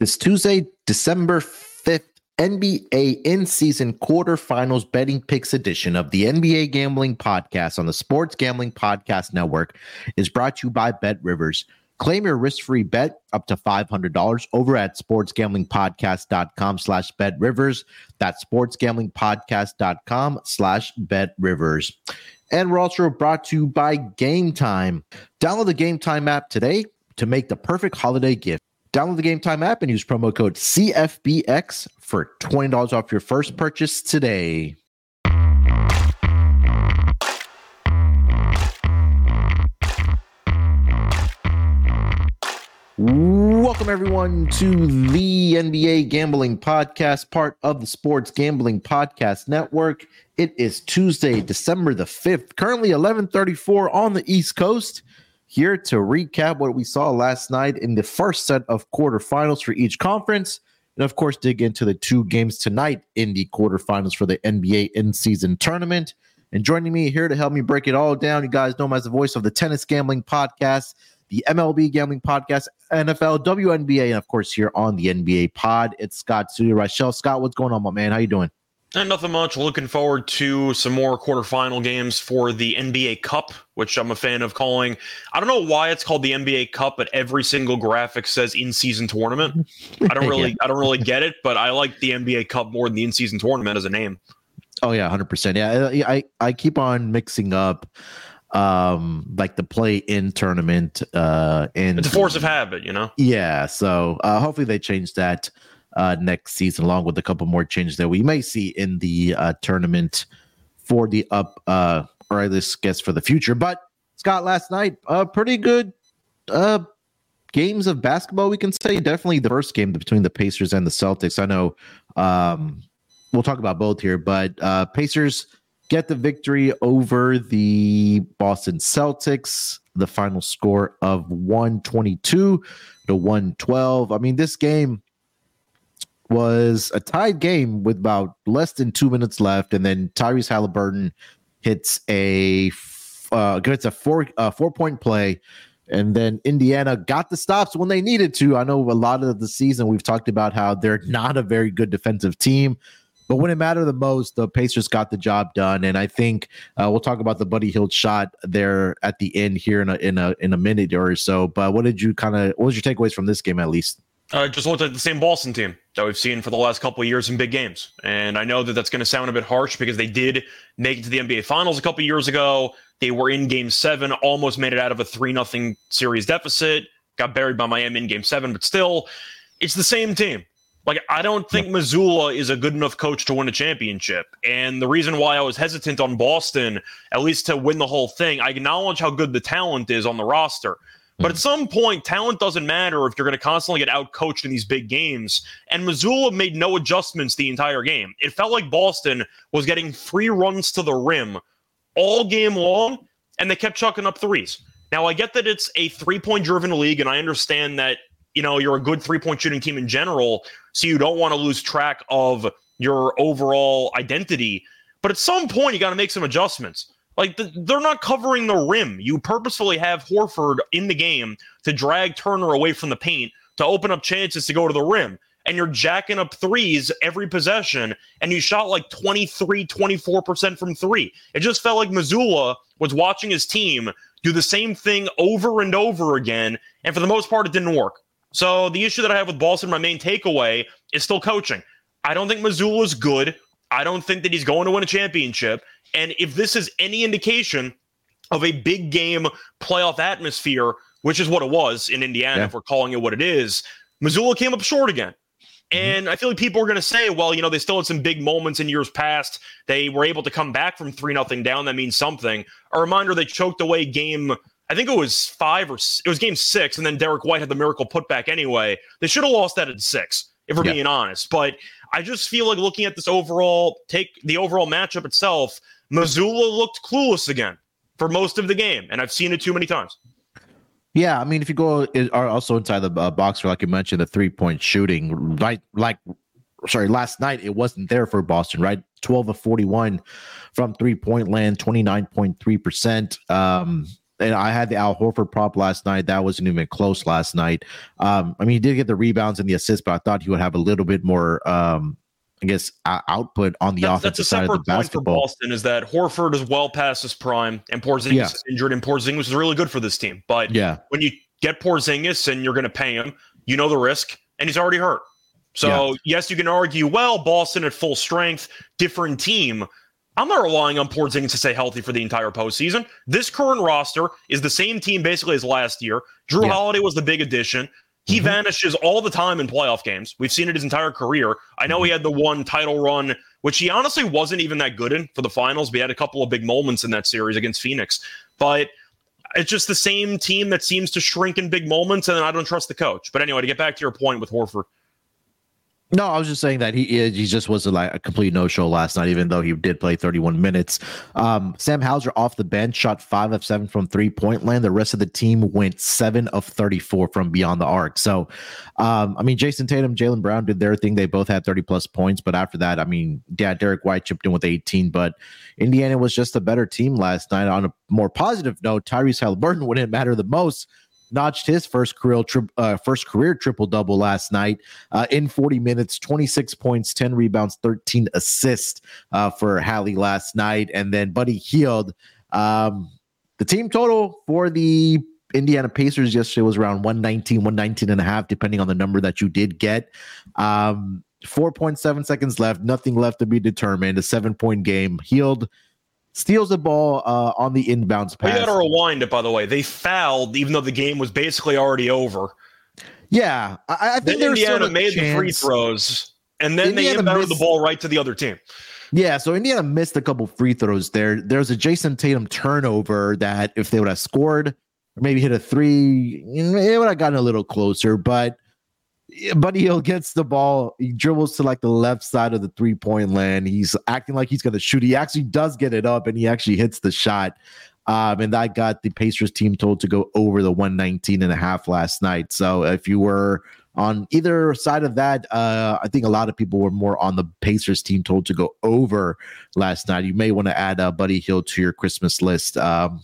This Tuesday, December 5th, NBA in season quarterfinals betting picks edition of the NBA Gambling Podcast on the Sports Gambling Podcast Network is brought to you by Bet Rivers. Claim your risk-free bet up to $500 over at sportsgamblingpodcast.com slash bet rivers. That's sportsgamblingpodcast.com slash bet rivers. And we're also brought to you by Game Time. Download the Game Time app today to make the perfect holiday gift. Download the Game Time app and use promo code CFBX for $20 off your first purchase today. Welcome, everyone, to the NBA Gambling Podcast, part of the Sports Gambling Podcast Network. It is Tuesday, December the 5th, currently 1134 on the East Coast here to recap what we saw last night in the first set of quarterfinals for each conference. And of course, dig into the two games tonight in the quarterfinals for the NBA in season tournament. And joining me here to help me break it all down, you guys know him as the voice of the Tennis Gambling Podcast, the MLB Gambling Podcast, NFL, WNBA, and of course, here on the NBA Pod, it's Scott Studio Reichel. Scott, what's going on, my man? How you doing? And nothing much. Looking forward to some more quarterfinal games for the NBA Cup, which I'm a fan of calling. I don't know why it's called the NBA Cup, but every single graphic says in-season tournament. I don't really, yeah. I don't really get it, but I like the NBA Cup more than the in-season tournament as a name. Oh yeah, hundred percent. Yeah, I I keep on mixing up um like the play in tournament uh and it's a force of habit you know yeah so uh hopefully they change that uh, next season, along with a couple more changes that we may see in the uh, tournament for the up, uh, or at least guess for the future. But Scott, last night, uh, pretty good uh, games of basketball. We can say definitely the first game between the Pacers and the Celtics. I know um, we'll talk about both here, but uh, Pacers get the victory over the Boston Celtics. The final score of 122 to 112. I mean, this game was a tied game with about less than two minutes left, and then Tyrese Halliburton hits a uh, a four uh, four point play, and then Indiana got the stops when they needed to. I know a lot of the season we've talked about how they're not a very good defensive team. But when it mattered the most, the Pacers got the job done, and I think uh, we'll talk about the Buddy Hield shot there at the end here in a in a in a minute or so. But what did you kind of what was your takeaways from this game at least? Uh, just looked at the same Boston team that we've seen for the last couple of years in big games. And I know that that's going to sound a bit harsh because they did make it to the NBA Finals a couple years ago. They were in Game Seven, almost made it out of a three nothing series deficit. Got buried by Miami in Game Seven, but still, it's the same team. Like I don't think Mazzulla is a good enough coach to win a championship. And the reason why I was hesitant on Boston, at least to win the whole thing, I acknowledge how good the talent is on the roster. But at some point, talent doesn't matter if you're going to constantly get outcoached in these big games. And Mazzulla made no adjustments the entire game. It felt like Boston was getting three runs to the rim all game long, and they kept chucking up threes. Now, I get that it's a three point driven league, and I understand that, you know, you're a good three point shooting team in general, so you don't want to lose track of your overall identity. But at some point, you got to make some adjustments. Like the, they're not covering the rim. You purposefully have Horford in the game to drag Turner away from the paint to open up chances to go to the rim. And you're jacking up threes every possession, and you shot like 23, 24% from three. It just felt like Mazzulla was watching his team do the same thing over and over again. And for the most part, it didn't work. So the issue that I have with Boston, my main takeaway, is still coaching. I don't think Mazzulla is good. I don't think that he's going to win a championship. And if this is any indication of a big game playoff atmosphere, which is what it was in Indiana, yeah. if we're calling it what it is, Mazzulla came up short again. Mm-hmm. And I feel like people are going to say, well, you know, they still had some big moments in years past. They were able to come back from 3 nothing down. That means something. A reminder they choked away game, I think it was five or it was game six. And then Derrick White had the miracle putback anyway. They should have lost that at six, if we're yeah. being honest. But I just feel like looking at this overall, take the overall matchup itself, Mazzulla looked clueless again for most of the game, and I've seen it too many times. Yeah, I mean, if you go are also inside the uh, box, like you mentioned, the three point shooting, right? Like, sorry, last night it wasn't there for Boston, right? Twelve of forty one from three point land, twenty nine point three percent. Um, and I had the Al Horford prop last night. That wasn't even close last night. Um, I mean, he did get the rebounds and the assists, but I thought he would have a little bit more, um, I guess, uh, output on the offensive that's side of the basketball. for Boston is that Horford is well past his prime, and Porzingis yeah. is injured, and Porzingis is really good for this team. But yeah, when you get Porzingis and you're going to pay him, you know the risk, and he's already hurt. So yeah. yes, you can argue, well, Boston at full strength, different team. I'm not relying on Porzingis to stay healthy for the entire postseason. This current roster is the same team basically as last year. Drew yeah. Holiday was the big addition. He mm-hmm. vanishes all the time in playoff games. We've seen it his entire career. I know mm-hmm. he had the one title run, which he honestly wasn't even that good in for the finals. We had a couple of big moments in that series against Phoenix, but it's just the same team that seems to shrink in big moments, and I don't trust the coach. But anyway, to get back to your point with Horford. No, I was just saying that he he just was a, like a complete no show last night, even though he did play 31 minutes. Um, Sam Hauser off the bench shot five of seven from three point land. The rest of the team went seven of 34 from beyond the arc. So, um, I mean, Jayson Tatum, Jaylen Brown did their thing. They both had 30 plus points, but after that, I mean, yeah, Derrick White chipped in with 18, but Indiana was just a better team last night. On a more positive note, Tyrese Halliburton wouldn't matter the most notched his first career tri- uh, first career triple double last night uh, in 40 minutes, 26 points, 10 rebounds, 13 assists uh, for Hallie last night, and then Buddy Hield. Um, the team total for the Indiana Pacers yesterday was around 119, 119 and a half, depending on the number that you did get. Um, 4.7 seconds left, nothing left to be determined. A seven point game. Hield steals the ball uh, on the inbounds pass. We got to rewind it, by the way. They fouled even though the game was basically already over. Yeah, I, I think then Indiana sort of made chance. the free throws, and then Indiana they inbounded missed, the ball right to the other team. Yeah, so Indiana missed a couple free throws there. There's a Jayson Tatum turnover that if they would have scored, or maybe hit a three, it would have gotten a little closer. But Buddy Hield gets the ball. He dribbles to like the left side of the three point land. He's acting like he's going to shoot. He actually does get it up and he actually hits the shot. Um, and that got the Pacers team total to go over the 119 and a half last night. So if you were on either side of that, uh, I think a lot of people were more on the Pacers team total to go over last night. You may want to add uh, Buddy Hield to your Christmas list. Um,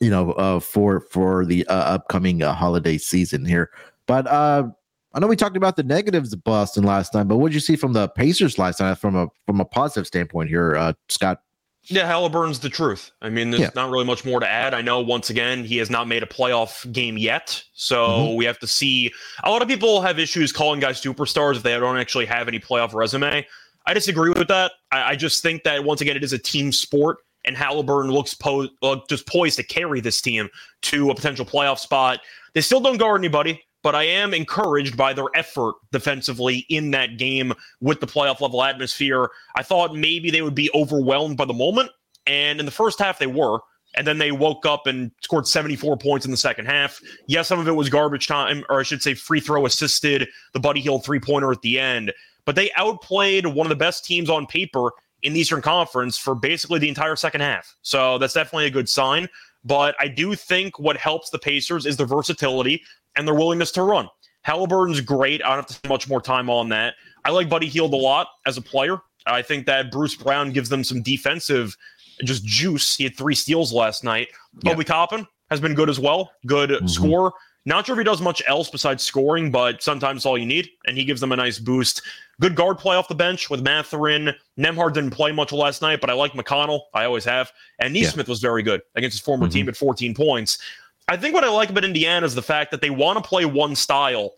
you know, uh, for for the uh, upcoming uh, holiday season here. But uh, I know we talked about the negatives of Boston last time, but what did you see from the Pacers last night from a from a positive standpoint here, uh, Scott? Yeah, Halliburton's the truth. I mean, there's yeah. not really much more to add. I know once again he has not made a playoff game yet, so mm-hmm. we have to see. A lot of people have issues calling guys superstars if they don't actually have any playoff resume. I disagree with that. I, I just think that once again it is a team sport, and Halliburton looks po- uh, just poised to carry this team to a potential playoff spot. They still don't guard anybody but I am encouraged by their effort defensively in that game with the playoff level atmosphere. I thought maybe they would be overwhelmed by the moment, and in the first half they were. And then they woke up and scored 74 points in the second half. Yes, some of it was garbage time, or I should say free throw assisted, the Buddy Hield three pointer at the end. But they outplayed one of the best teams on paper in the Eastern Conference for basically the entire second half. So that's definitely a good sign. But I do think what helps the Pacers is the versatility and their willingness to run. Halliburton's great. I don't have to spend much more time on that. I like Buddy Hield a lot as a player. I think that Bruce Brown gives them some defensive just juice. He had three steals last night. Yeah. Obi Toppin has been good as well. Good mm-hmm. score. Not sure if he does much else besides scoring, but sometimes all you need, and he gives them a nice boost. Good guard play off the bench with Mathurin. Nembhard didn't play much last night, but I like McConnell. I always have. And Nesmith yeah. was very good against his former mm-hmm. team at 14 points. I think what I like about Indiana is the fact that they want to play one style,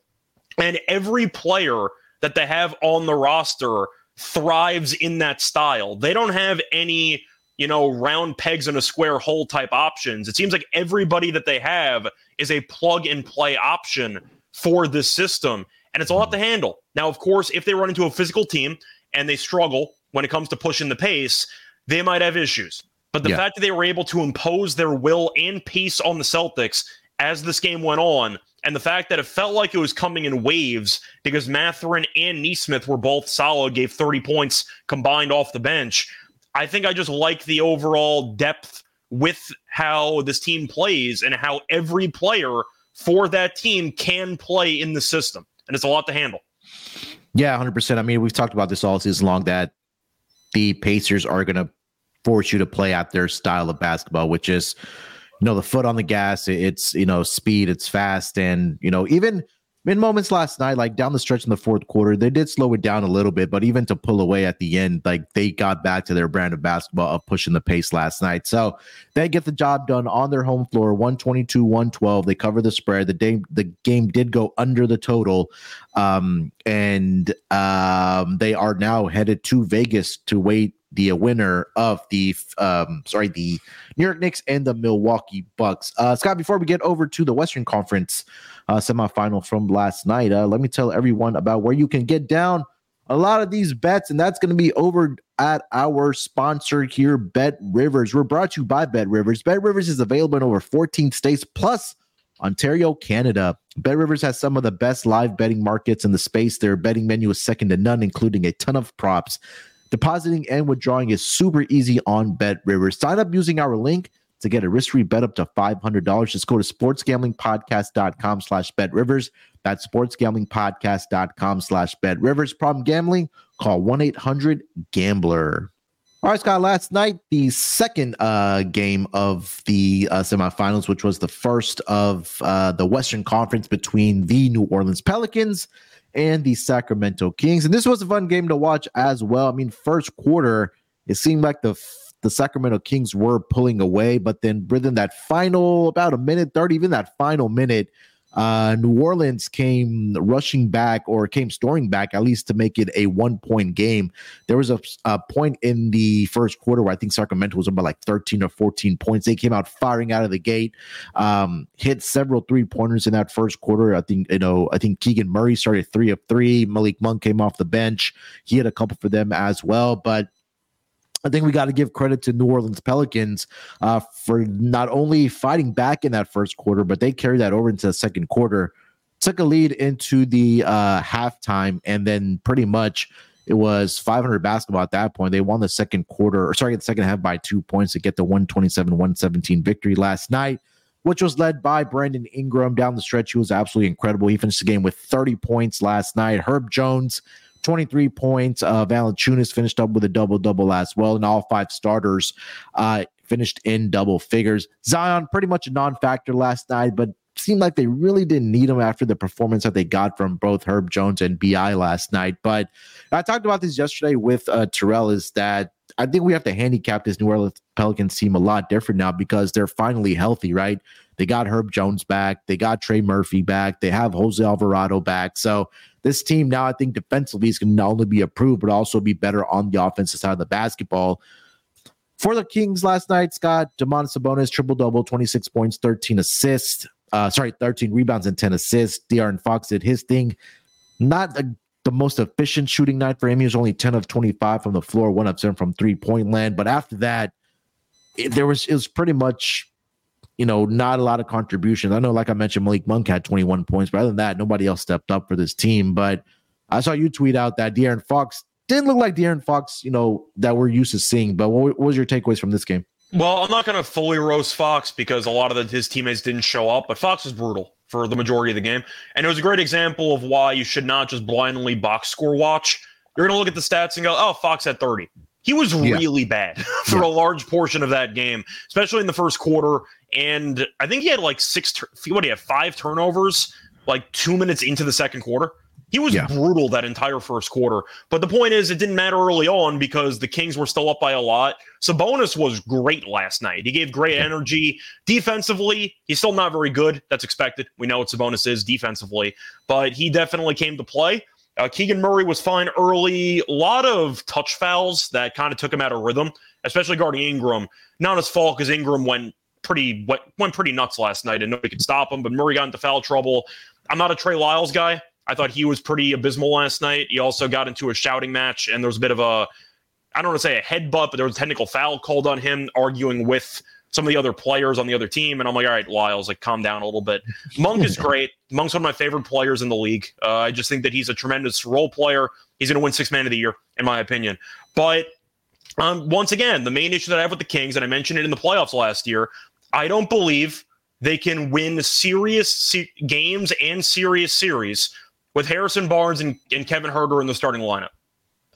and every player that they have on the roster thrives in that style. They don't have any, you know, round pegs in a square hole type options. It seems like everybody that they have is a plug and play option for this system, and it's a lot to handle. Now, of course, if they run into a physical team and they struggle when it comes to pushing the pace, they might have issues. But the yeah. fact that they were able to impose their will and pace on the Celtics as this game went on, and the fact that it felt like it was coming in waves because Mathurin and Nesmith were both solid, gave 30 points combined off the bench. I think I just like the overall depth with how this team plays and how every player for that team can play in the system. And it's a lot to handle. Yeah, 100%. I mean, we've talked about this all season long that the Pacers are going to force you to play out their style of basketball, which is, you know the foot on the gas. It's you know speed. It's fast, and you know even in moments last night, like down the stretch in the fourth quarter, they did slow it down a little bit, but even to pull away at the end, like they got back to their brand of basketball of pushing the pace last night. So they get the job done on their home floor, 122, 112. They cover the spread. The game, the game did go under the total. Um, and um, they are now headed to Vegas to wait the winner of the um sorry the New York Knicks and the Milwaukee Bucks. Uh, Scott, before we get over to the Western Conference uh, semifinal from last night, uh, let me tell everyone about where you can get down a lot of these bets, and that's going to be over at our sponsor here, Bet Rivers. We're brought to you by Bet Rivers. Bet Rivers is available in over 14 states plus Ontario, Canada. Bet Rivers has some of the best live betting markets in the space. Their betting menu is second to none, including a ton of props. Depositing and withdrawing is super easy on Bet Rivers. Sign up using our link to get a risk-free bet up to $500. Just go to sportsgamblingpodcast.com slash bet rivers. That's sportsgamblingpodcast.com slash betrivers. Problem gambling? Call 1-800-GAMBLER. All right, Scott. Last night, the second uh, game of the uh, semifinals, which was the first of uh, the Western Conference between the New Orleans Pelicans and the Sacramento Kings. And this was a fun game to watch as well. I mean, first quarter, it seemed like the the Sacramento Kings were pulling away, but then within that final about a minute 30, even that final minute, uh, New Orleans came rushing back or came storming back at least to make it a one point game. There was a, a, point in the first quarter where I think Sacramento was about like 13 or 14 points. They came out firing out of the gate, um, hit several three pointers in that first quarter. I think, you know, I think Keegan Murray started three of three. Malik Monk came off the bench. He had a couple for them as well. But I think we got to give credit to New Orleans Pelicans uh, for not only fighting back in that first quarter, but they carried that over into the second quarter, took a lead into the uh, halftime, and then pretty much it was 500 basketball at that point. They won the second quarter, or sorry, the second half by two points to get the 127 117 victory last night, which was led by Brandon Ingram down the stretch. He was absolutely incredible. He finished the game with 30 points last night. Herb Jones 23 points. Uh, Valanciunas finished up with a double double as well, and all five starters uh, finished in double figures. Zion pretty much a non-factor last night, but seemed like they really didn't need him after the performance that they got from both Herb Jones and Bi last night. But I talked about this yesterday with uh, Terrell. Is that I think we have to handicap this New Orleans Pelicans team a lot different now because they're finally healthy, right? They got Herb Jones back. They got Trey Murphy back. They have Jose Alvarado back. So this team now, I think defensively is going to not only be approved, but also be better on the offensive side of the basketball. For the Kings last night, Scott, Domantas Sabonis, triple double, 26 points, 13 assists. Uh, sorry, 13 rebounds and 10 assists. De'Aaron Fox did his thing. Not a, the most efficient shooting night for him. He was only 10 of 25 from the floor, one of 10 from three point land. But after that, it, there was it was pretty much you know, not a lot of contributions. I know, like I mentioned, Malik Monk had 21 points, but other than that, nobody else stepped up for this team. But I saw you tweet out that De'Aaron Fox didn't look like De'Aaron Fox, you know, that we're used to seeing. But what, what was your takeaways from this game? Well, I'm not going to fully roast Fox because a lot of the, his teammates didn't show up, but Fox was brutal for the majority of the game. And it was a great example of why you should not just blindly box score watch. You're going to look at the stats and go, oh, Fox had 30. He was yeah. really bad for yeah. a large portion of that game, especially in the first quarter and I think he had like six. What do you have? Five turnovers, like two minutes into the second quarter. He was yeah. brutal that entire first quarter. But the point is, it didn't matter early on because the Kings were still up by a lot. Sabonis was great last night. He gave great yeah. energy defensively. He's still not very good. That's expected. We know what Sabonis is defensively, but he definitely came to play. Uh, Keegan Murray was fine early. A lot of touch fouls that kind of took him out of rhythm, especially guarding Ingram. Not his fault because Ingram went pretty went, went pretty nuts last night, and nobody could stop him. But Murray got into foul trouble. I'm not a Trey Lyles guy. I thought he was pretty abysmal last night. He also got into a shouting match, and there was a bit of a I don't want to say a headbutt, but there was a technical foul called on him, arguing with some of the other players on the other team. And I'm like, all right, Lyles, like calm down a little bit. Monk is great. Monk's one of my favorite players in the league. Uh, I just think that he's a tremendous role player. He's going to win six man of the year, in my opinion. But um, once again, the main issue that I have with the Kings, and I mentioned it in the playoffs last year, I don't believe they can win serious se- games and serious series with Harrison Barnes and, and Kevin Huerter in the starting lineup.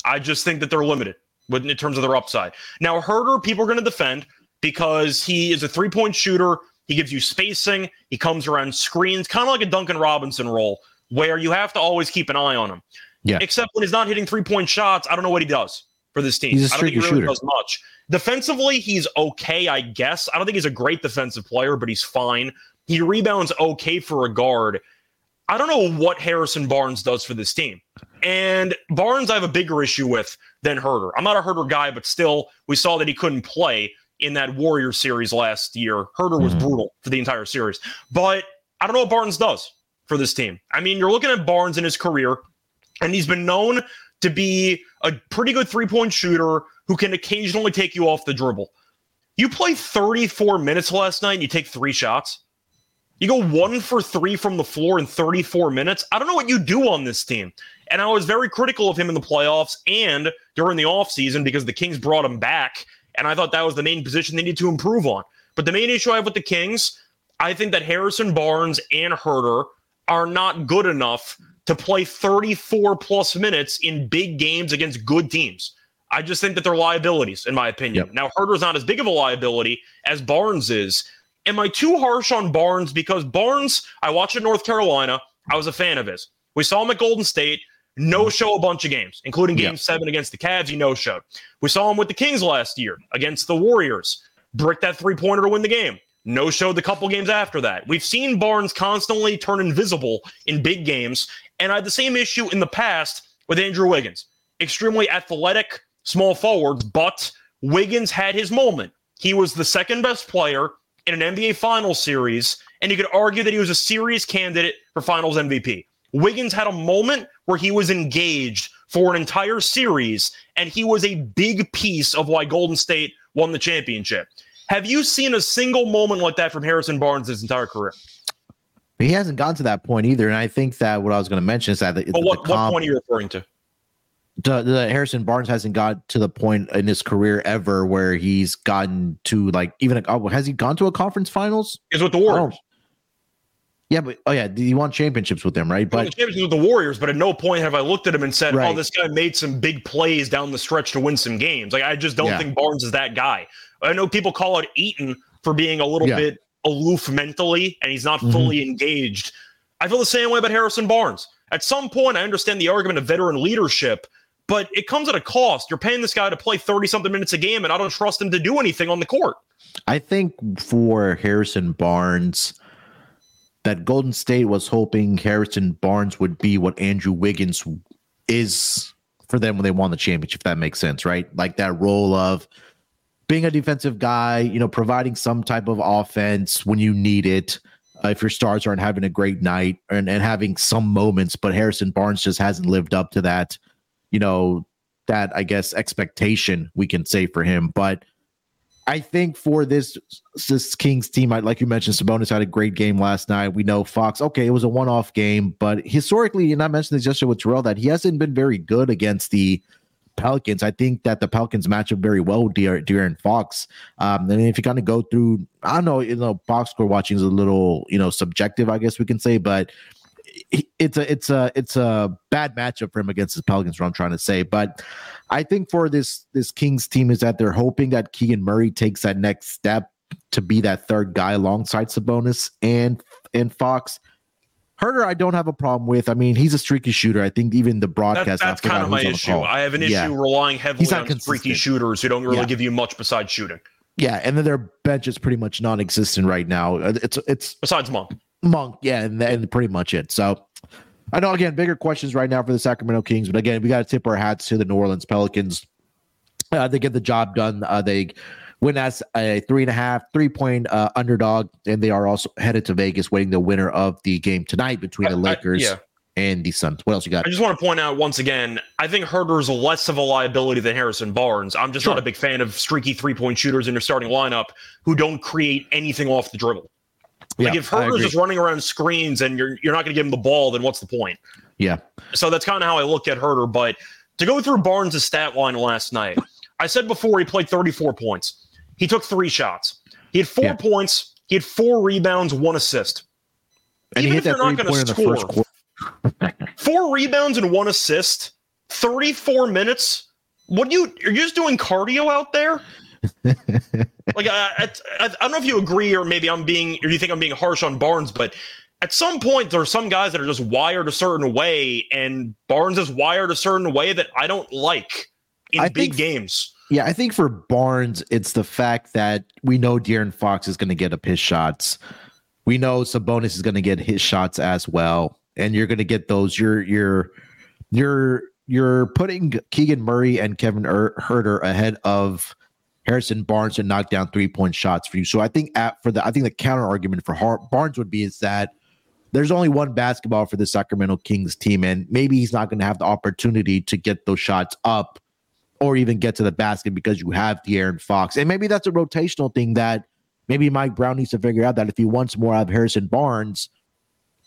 I just think that they're limited in terms of their upside. Now, Huerter, people are going to defend because he is a three point shooter. He gives you spacing. He comes around screens, kind of like a Duncan Robinson role, where you have to always keep an eye on him. Yeah. Except when he's not hitting three point shots, I don't know what he does for this team. He's a I don't think he really shooter. does much. Defensively, he's okay, I guess. I don't think he's a great defensive player, but he's fine. He rebounds okay for a guard. I don't know what Harrison Barnes does for this team. And Barnes, I have a bigger issue with than Huerter. I'm not a Huerter guy, but still, we saw that he couldn't play in that Warrior series last year. Huerter was Mhm. brutal for the entire series. But I don't know what Barnes does for this team. I mean, you're looking at Barnes in his career, and he's been known to be a pretty good three point shooter who can occasionally take you off the dribble. You play 34 minutes last night and you take three shots. You go one for three from the floor in 34 minutes. I don't know what you do on this team. And I was very critical of him in the playoffs and during the offseason because the Kings brought him back. And I thought that was the main position they need to improve on. But the main issue I have with the Kings, I think that Harrison Barnes and Huerter are not good enough to play 34 plus minutes in big games against good teams. I just think that they're liabilities, in my opinion. Yep. Now, Huerter's not as big of a liability as Barnes is. Am I too harsh on Barnes? Because Barnes, I watched at North Carolina. I was a fan of his. We saw him at Golden State, no mm-hmm. show a bunch of games, including game Yep. seven against the Cavs. He no showed. We saw him with the Kings last year against the Warriors. Brick that three pointer to win the game. No showed the couple games after that. We've seen Barnes constantly turn invisible in big games. And I had the same issue in the past with Andrew Wiggins. Extremely athletic, small forwards, but Wiggins had his moment. He was the second best player in an NBA Finals series, and you could argue that he was a serious candidate for Finals MVP. Wiggins had a moment where he was engaged for an entire series, and he was a big piece of why Golden State won the championship. Have you seen a single moment like that from Harrison Barnes his entire career? He hasn't gotten to that point either, and I think that what I was going to mention is that the, But the what, what point are you referring to? The, the Harrison Barnes hasn't got to the point in his career ever where he's gotten to like even a, oh, has he gone to a conference finals? Is with the Warriors. Yeah, but oh yeah, he won championships with them, right? But the championship with the Warriors, but at no point have I looked at him and said, "Oh, this guy made some big plays down the stretch to win some games." Like I just don't Yeah. think Barnes is that guy. I know people call it Ayton for being a little Yeah. bit aloof mentally, and he's not Mhm. fully engaged. I feel the same way about Harrison Barnes. At some point, I understand the argument of veteran leadership, but it comes at a cost. You're paying this guy to play thirty something minutes a game, and I don't trust him to do anything on the court. I think for Harrison Barnes, that Golden State was hoping Harrison Barnes would be what Andrew Wiggins is for them when they won the championship, if that makes sense, right? Like that role of being a defensive guy, you know, providing some type of offense when you need it. Uh, if your stars aren't having a great night and, and having some moments, but Harrison Barnes just hasn't lived up to that, you know, that I guess expectation we can say for him. But I think for this this Kings team, I, like you mentioned, Sabonis had a great game last night. We know Fox, okay, it was a one off game, but historically, and I mentioned this yesterday with Terrell, that he hasn't been very good against the Pelicans. I think that the Pelicans match up very well with De'Aaron, Fox. Um, and if you kind of go through, I don't know, you know, box score watching is a little, you know, subjective, I guess we can say, but it's a it's a it's a bad matchup for him against the Pelicans. What I'm trying to say, but I think for this this Kings team is that they're hoping that Keegan Murray takes that next step to be that third guy alongside Sabonis and and Fox. Huerter, I don't have a problem with. I mean, he's a streaky shooter. I think even the broadcast. I that's kind of my who's on the issue. I have an issue Yeah. relying heavily on consistent. freaky shooters who don't really Yeah. give you much besides shooting. Yeah, and then their bench is pretty much non-existent right now. Uh, It's it's Besides Monk. Monk, yeah, and, and pretty much it. So I know again, bigger questions right now for the Sacramento Kings, but again, we got to tip our hats to the New Orleans Pelicans. Uh, they get the job done. Uh, they win as a three and a half, three point uh, underdog, and they are also headed to Vegas, waiting the winner of the game tonight between the I- I- Lakers yeah. and the Suns. What else you got? I just want to point out once again, I think Huerter's less of a liability than Harrison Barnes. I'm just Sure. not a big fan of streaky three point shooters in your starting lineup who don't create anything off the dribble. Like Yeah, if agree. just running around screens and you're you're not going to give him the ball, then what's the point? Yeah. So that's kind of how I look at Huerter. But to go through Barnes' stat line last night, I said before he played 34 points. He took three shots. He had four Yeah. points. He had four rebounds, one assist. and he even if you're not gonna pointer first score, quarter. Four rebounds and one assist. 34 minutes. What do you? You're just doing cardio out there. like I, I, I don't know if you agree or maybe I'm being or you think I'm being harsh on Barnes, but at some point there are some guys that are just wired a certain way, and Barnes is wired a certain way that I don't like in I big think- games. Yeah, I think for Barnes, it's the fact that we know De'Aaron Fox is going to get up his shots. We know Sabonis is going to get his shots as well, and you're going to get those. You're you're you're you're putting Keegan Murray and Kevin Er- Huerter ahead of Harrison Barnes to knock down three point shots for you. So I think at for the I think the counter argument for Har- Barnes would be is that there's only one basketball for the Sacramento Kings team, and maybe he's not going to have the opportunity to get those shots up or even get to the basket because you have De'Aaron Fox. And maybe that's a rotational thing that maybe Mike Brown needs to figure out that if he wants more out of Harrison Barnes,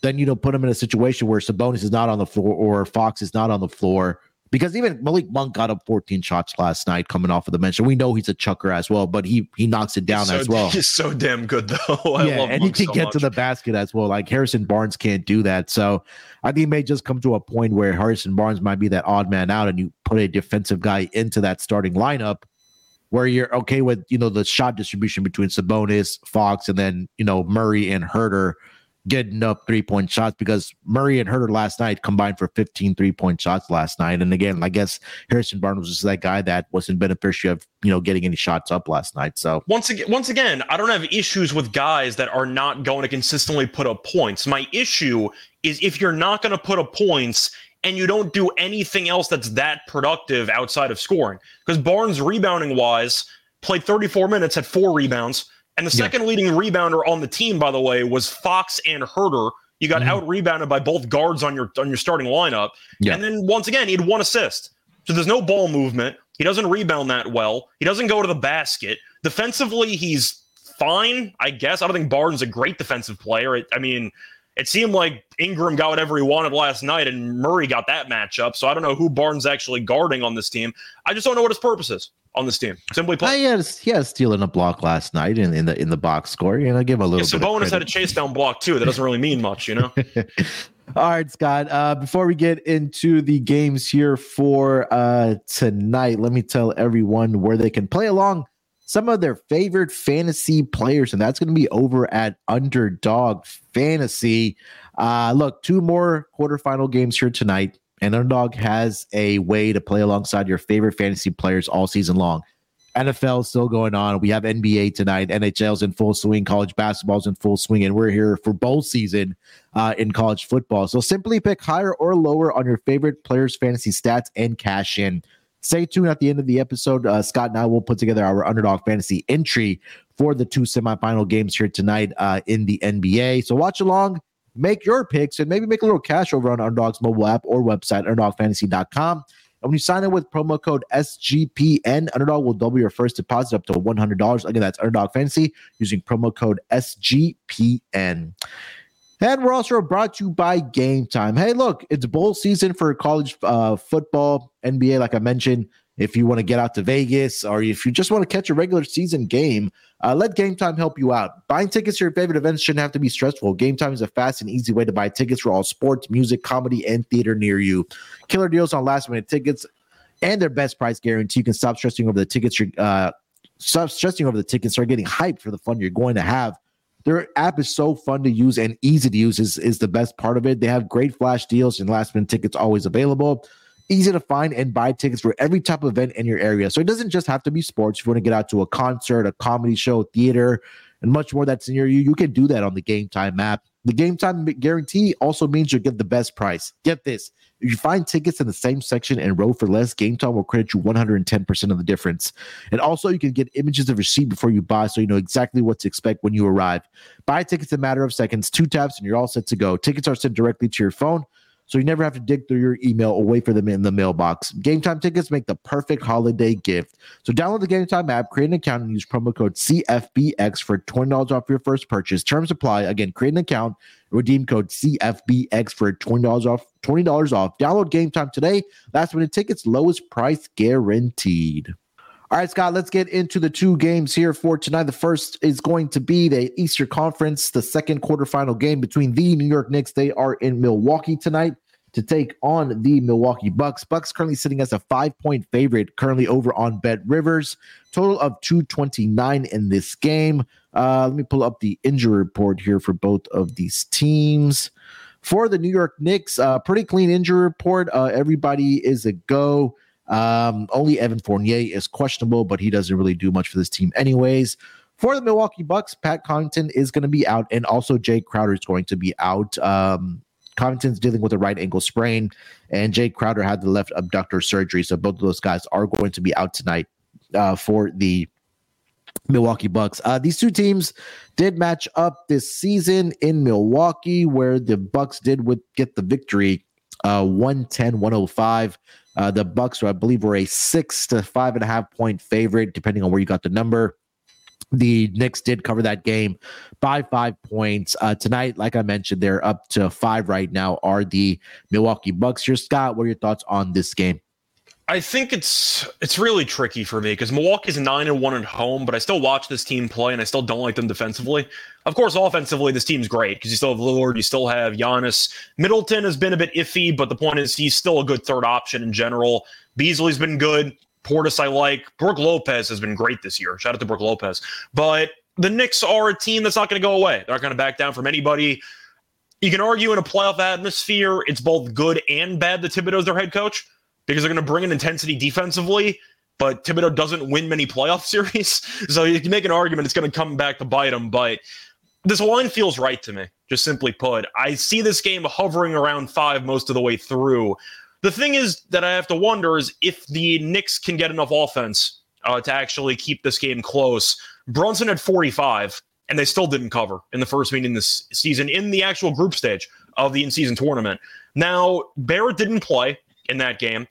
then you know put him in a situation where Sabonis is not on the floor or Fox is not on the floor. Because even Malik Monk got up 14 shots last night coming off of the bench. And we know he's a chucker as well, but he he knocks it down so, as well. He's so damn good though. I yeah, love and Monk he can so get much. to the basket as well. Like Harrison Barnes can't do that. So I think it may just come to a point where Harrison Barnes might be that odd man out, and you put a defensive guy into that starting lineup where you're okay with you know the shot distribution between Sabonis, Fox, and then you know Murray and Huerter getting up three point shots because Murray and Huerter last night combined for 15 three point shots last night. And again, I guess Harrison Barnes was that guy that wasn't beneficiary of you know getting any shots up last night. So once again, once again, I don't have issues with guys that are not going to consistently put up points. My issue is if you're not going to put up points and you don't do anything else that's that productive outside of scoring. Because Barnes, rebounding wise, played 34 minutes, had four rebounds, and the Yeah. second leading rebounder on the team, by the way, was Fox and Huerter. You got Mhm. out rebounded by both guards on your on your starting lineup, Yeah. and then once again, he had one assist. So there's no ball movement. He doesn't rebound that well. He doesn't go to the basket. Defensively, he's fine, I guess. I don't think Barnes is a great defensive player. I mean, it seemed like Ingram got whatever he wanted last night, and Murray got that matchup. So I don't know who Barnes actually guarding on this team. I just don't know what his purpose is on this team. Simply put. Uh, he had he had stealing a block last night in, in the in the box score. You know, give him a Yeah, little bit. of Sabonis had a chase down block too. That doesn't really mean much, you know. All right, Scott. Uh, before we get into the games here for uh, tonight, let me tell everyone where they can play along some of their favorite fantasy players, and that's going to be over at Underdog Fantasy. Uh, look, two more quarterfinal games here tonight, and Underdog has a way to play alongside your favorite fantasy players all season long. NFL still going on. We have NBA tonight. NHL's in full swing. College basketball's in full swing, and we're here for bowl season uh, in college football. So simply pick higher or lower on your favorite players' fantasy stats and cash in. Stay tuned at the end of the episode. Uh, Scott and I will put together our underdog fantasy entry for the two semifinal games here tonight uh, in the NBA. So watch along, make your picks, and maybe make a little cash over on Underdog's mobile app or website, underdogfantasy.com. And when you sign in with promo code SGPN, Underdog will double your first deposit up to $100. Again, that's Underdog Fantasy using promo code SGPN. And we're also brought to you by Game Time. Hey, look, it's bowl season for college uh, football, NBA, like I mentioned. If you want to get out to Vegas or if you just want to catch a regular season game, uh, let Game Time help you out. Buying tickets to your favorite events shouldn't have to be stressful. Game Time is a fast and easy way to buy tickets for all sports, music, comedy, and theater near you. Killer deals on last minute tickets and their best price guarantee. You can stop stressing over the tickets. You're, uh, stop stressing over the tickets. Start getting hyped for the fun you're going to have. Their app is so fun to use and easy to use is, is the best part of it. They have great flash deals and last minute tickets always available. Easy to find and buy tickets for every type of event in your area. So it doesn't just have to be sports. If you want to get out to a concert, a comedy show, theater, and much more that's near you, you can do that on the Game Time app. The Game Time guarantee also means you'll get the best price. Get this. If you find tickets in the same section and row for less, Game Time will credit you 110% of the difference. And also, you can get images of seat before you buy so you know exactly what to expect when you arrive. Buy tickets in a matter of seconds, two taps, and you're all set to go. Tickets are sent directly to your phone, so you never have to dig through your email or wait for them in the mailbox. Game Time tickets make the perfect holiday gift. So download the Game Time app, create an account, and use promo code CFBX for $20 off your first purchase. Terms apply. Again, create an account, redeem code CFBX for $20 off. $20 off. Download Game Time today. Last minute tickets, lowest price guaranteed. All right, Scott, let's get into the two games here for tonight. The first is going to be the Easter Conference, the second quarterfinal game between the New York Knicks. They are in Milwaukee tonight. to take on the Milwaukee Bucks. Bucks currently sitting as a five point favorite, currently over on Bet Rivers. Total of 229 in this game. Uh, let me pull up the injury report here for both of these teams. For the New York Knicks, uh, pretty clean injury report. Uh, everybody is a go. Um, only Evan Fournier is questionable, but he doesn't really do much for this team, anyways. For the Milwaukee Bucks, Pat Connaughton is going to be out, and also Jae Crowder is going to be out. Um, Connaughton's dealing with a right ankle sprain, and Jae Crowder had the left abductor surgery. So both of those guys are going to be out tonight uh, for the Milwaukee Bucks. Uh, these two teams did match up this season in Milwaukee, where the Bucks did with, get the victory, uh, 110 105. Uh, the Bucks, I believe, were a six to five and a half point favorite, depending on where you got the number. The Knicks did cover that game by five points. Uh, tonight, like I mentioned, they're up to five right now, are the Milwaukee Bucks. Your Scott, what are your thoughts on this game? I think it's it's really tricky for me because Milwaukee's nine and one at home, but I still watch this team play and I still don't like them defensively. Of course, offensively, this team's great because you still have Lillard, you still have Giannis. Middleton has been a bit iffy, but the point is he's still a good third option in general. Beasley's been good. Portis, I like. Brook Lopez has been great this year. Shout out to Brook Lopez. But the Knicks are a team that's not going to go away. They're not going to back down from anybody. You can argue in a playoff atmosphere, it's both good and bad that Thibodeau's their head coach because they're going to bring an intensity defensively. But Thibodeau doesn't win many playoff series. So you can make an argument it's going to come back to bite him. But this line feels right to me, just simply put. I see this game hovering around five most of the way through. The thing is that I have to wonder is if the Knicks can get enough offense uh, to actually keep this game close. Brunson had 45, and they still didn't cover in the first meeting this season in the actual group stage of the in-season tournament. Now Barrett didn't play in that game.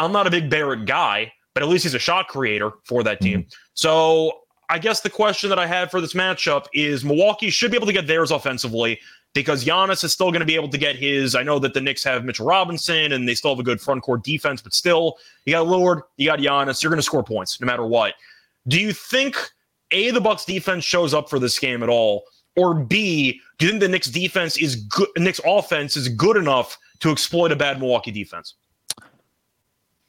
I'm not a big Barrett guy, but at least he's a shot creator for that team. Mm-hmm. So I guess the question that I have for this matchup is Milwaukee should be able to get theirs offensively because Giannis is still going to be able to get his. I know that the Knicks have Mitchell Robinson and they still have a good front court defense, but still, you got Lillard, you got Giannis, you're going to score points no matter what. Do you think A, the Bucks defense shows up for this game at all? Or B, do you think the Knicks defense is good Knicks offense is good enough to exploit a bad Milwaukee defense?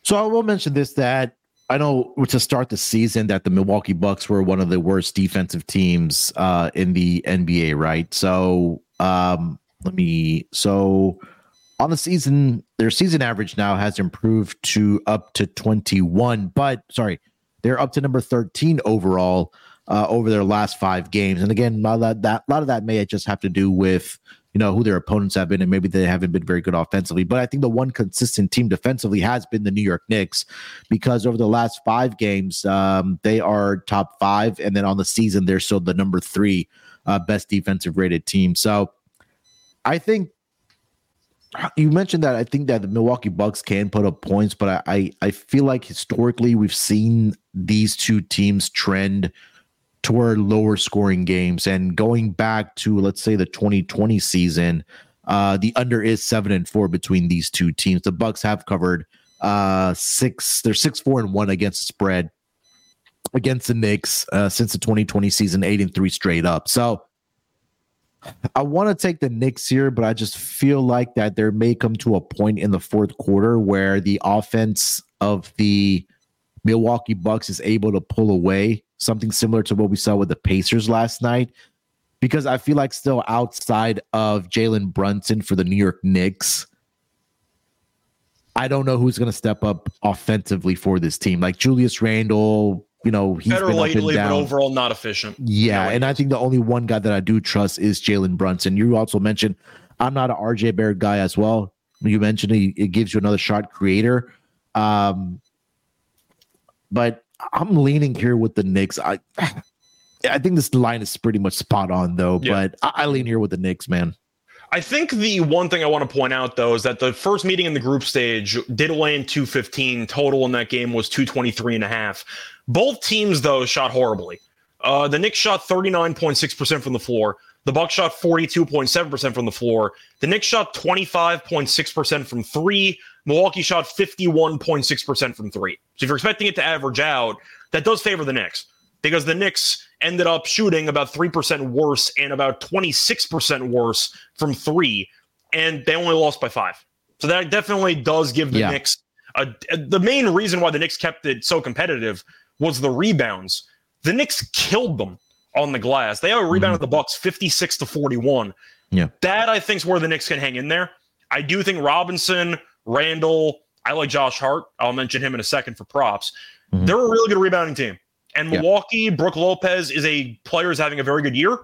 So I will mention this that I know to start the season that the Milwaukee Bucks were one of the worst defensive teams uh, in the NBA, right? So um, let me so on the season, their season average now has improved to up to 21, but sorry, they're up to number 13 overall uh, over their last five games. And again, a lot of that, a lot of that may just have to do with you know who their opponents have been, and maybe they haven't been very good offensively. But I think the one consistent team defensively has been the New York Knicks because over the last five games, um, they are top five, and then on the season, they're still the number three uh, best defensive rated team. So I think you mentioned that I think that the Milwaukee Bucks can put up points, but I, I, I feel like historically we've seen these two teams trend toward lower scoring games. And going back to let's say the 2020 season, uh, the under is seven and four between these two teams. The Bucks have covered uh six, they're six, four, and one against spread against the Knicks uh, since the 2020 season, eight and three straight up. So I want to take the Knicks here, but I just feel like that there may come to a point in the fourth quarter where the offense of the Milwaukee Bucks is able to pull away, something similar to what we saw with the Pacers last night. Because I feel like still outside of Jalen Brunson for the New York Knicks, I don't know who's going to step up offensively for this team. Like Julius Randle, you know, he's better lately, but overall not efficient. Yeah, and I think the only one guy that I do trust is Jalen Brunson. You also mentioned I'm not an RJ Barrett guy as well. You mentioned he, it gives you another shot creator. Um, but I'm leaning here with the Knicks. I I think this line is pretty much spot on though, yeah. but I, I lean here with the Knicks, man. I think the one thing I want to point out though is that the first meeting in the group stage did land 215 total in that game was 223 and a half. Both teams though shot horribly. Uh, the Knicks shot 39.6% from the floor. The Bucks shot 42.7% from the floor. The Knicks shot 25.6% from 3. Milwaukee shot 51.6% from 3. So if you're expecting it to average out, that does favor the Knicks because the Knicks ended up shooting about 3% worse and about 26% worse from three, and they only lost by five. So that definitely does give the Yeah. Knicks a, the main reason why the Knicks kept it so competitive was the rebounds. The Knicks killed them on the glass. They have a rebound rebounded the Bucks 56 to 41. Yeah. That I think is where the Knicks can hang in there. I do think Robinson, Randle, I like Josh Hart. I'll mention him in a second for props. Mhm. They're a really good rebounding team. And Yeah. Milwaukee, Brook Lopez is a player who's having a very good year.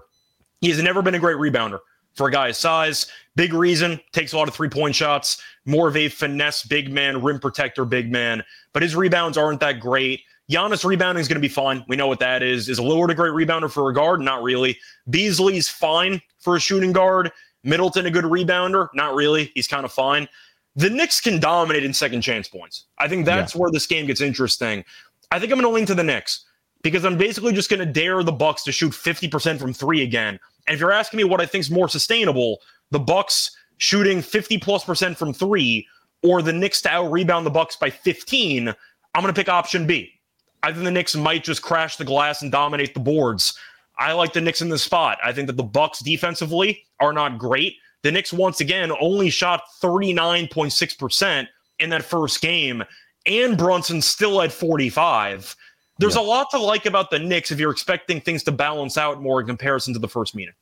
He has never been a great rebounder for a guy his size. Big reason, takes a lot of three point shots, more of a finesse big man, rim protector big man, but his rebounds aren't that great. Giannis rebounding is going to be fine. We know what that is. Is Lillard a great rebounder for a guard? Not really. Beasley's fine for a shooting guard. Middleton a good rebounder? Not really. He's kind of fine. The Knicks can dominate in second chance points. I think that's where this game gets interesting. I think I'm going to lean to the Knicks because I'm basically just going to dare the Bucks to shoot 50% from 3 again. And if you're asking me what I think is more sustainable, the Bucks shooting 50 plus percent from 3 or the Knicks to out rebound the Bucks by 15, I'm going to pick option B. I think the Knicks might just crash the glass and dominate the boards. I like the Knicks in this spot. I think that the Bucks defensively are not great. The Knicks once again only shot 39.6% in that first game and Brunson still at 45. There's a lot to like about the Knicks if you're expecting things to balance out more in comparison to the first meeting.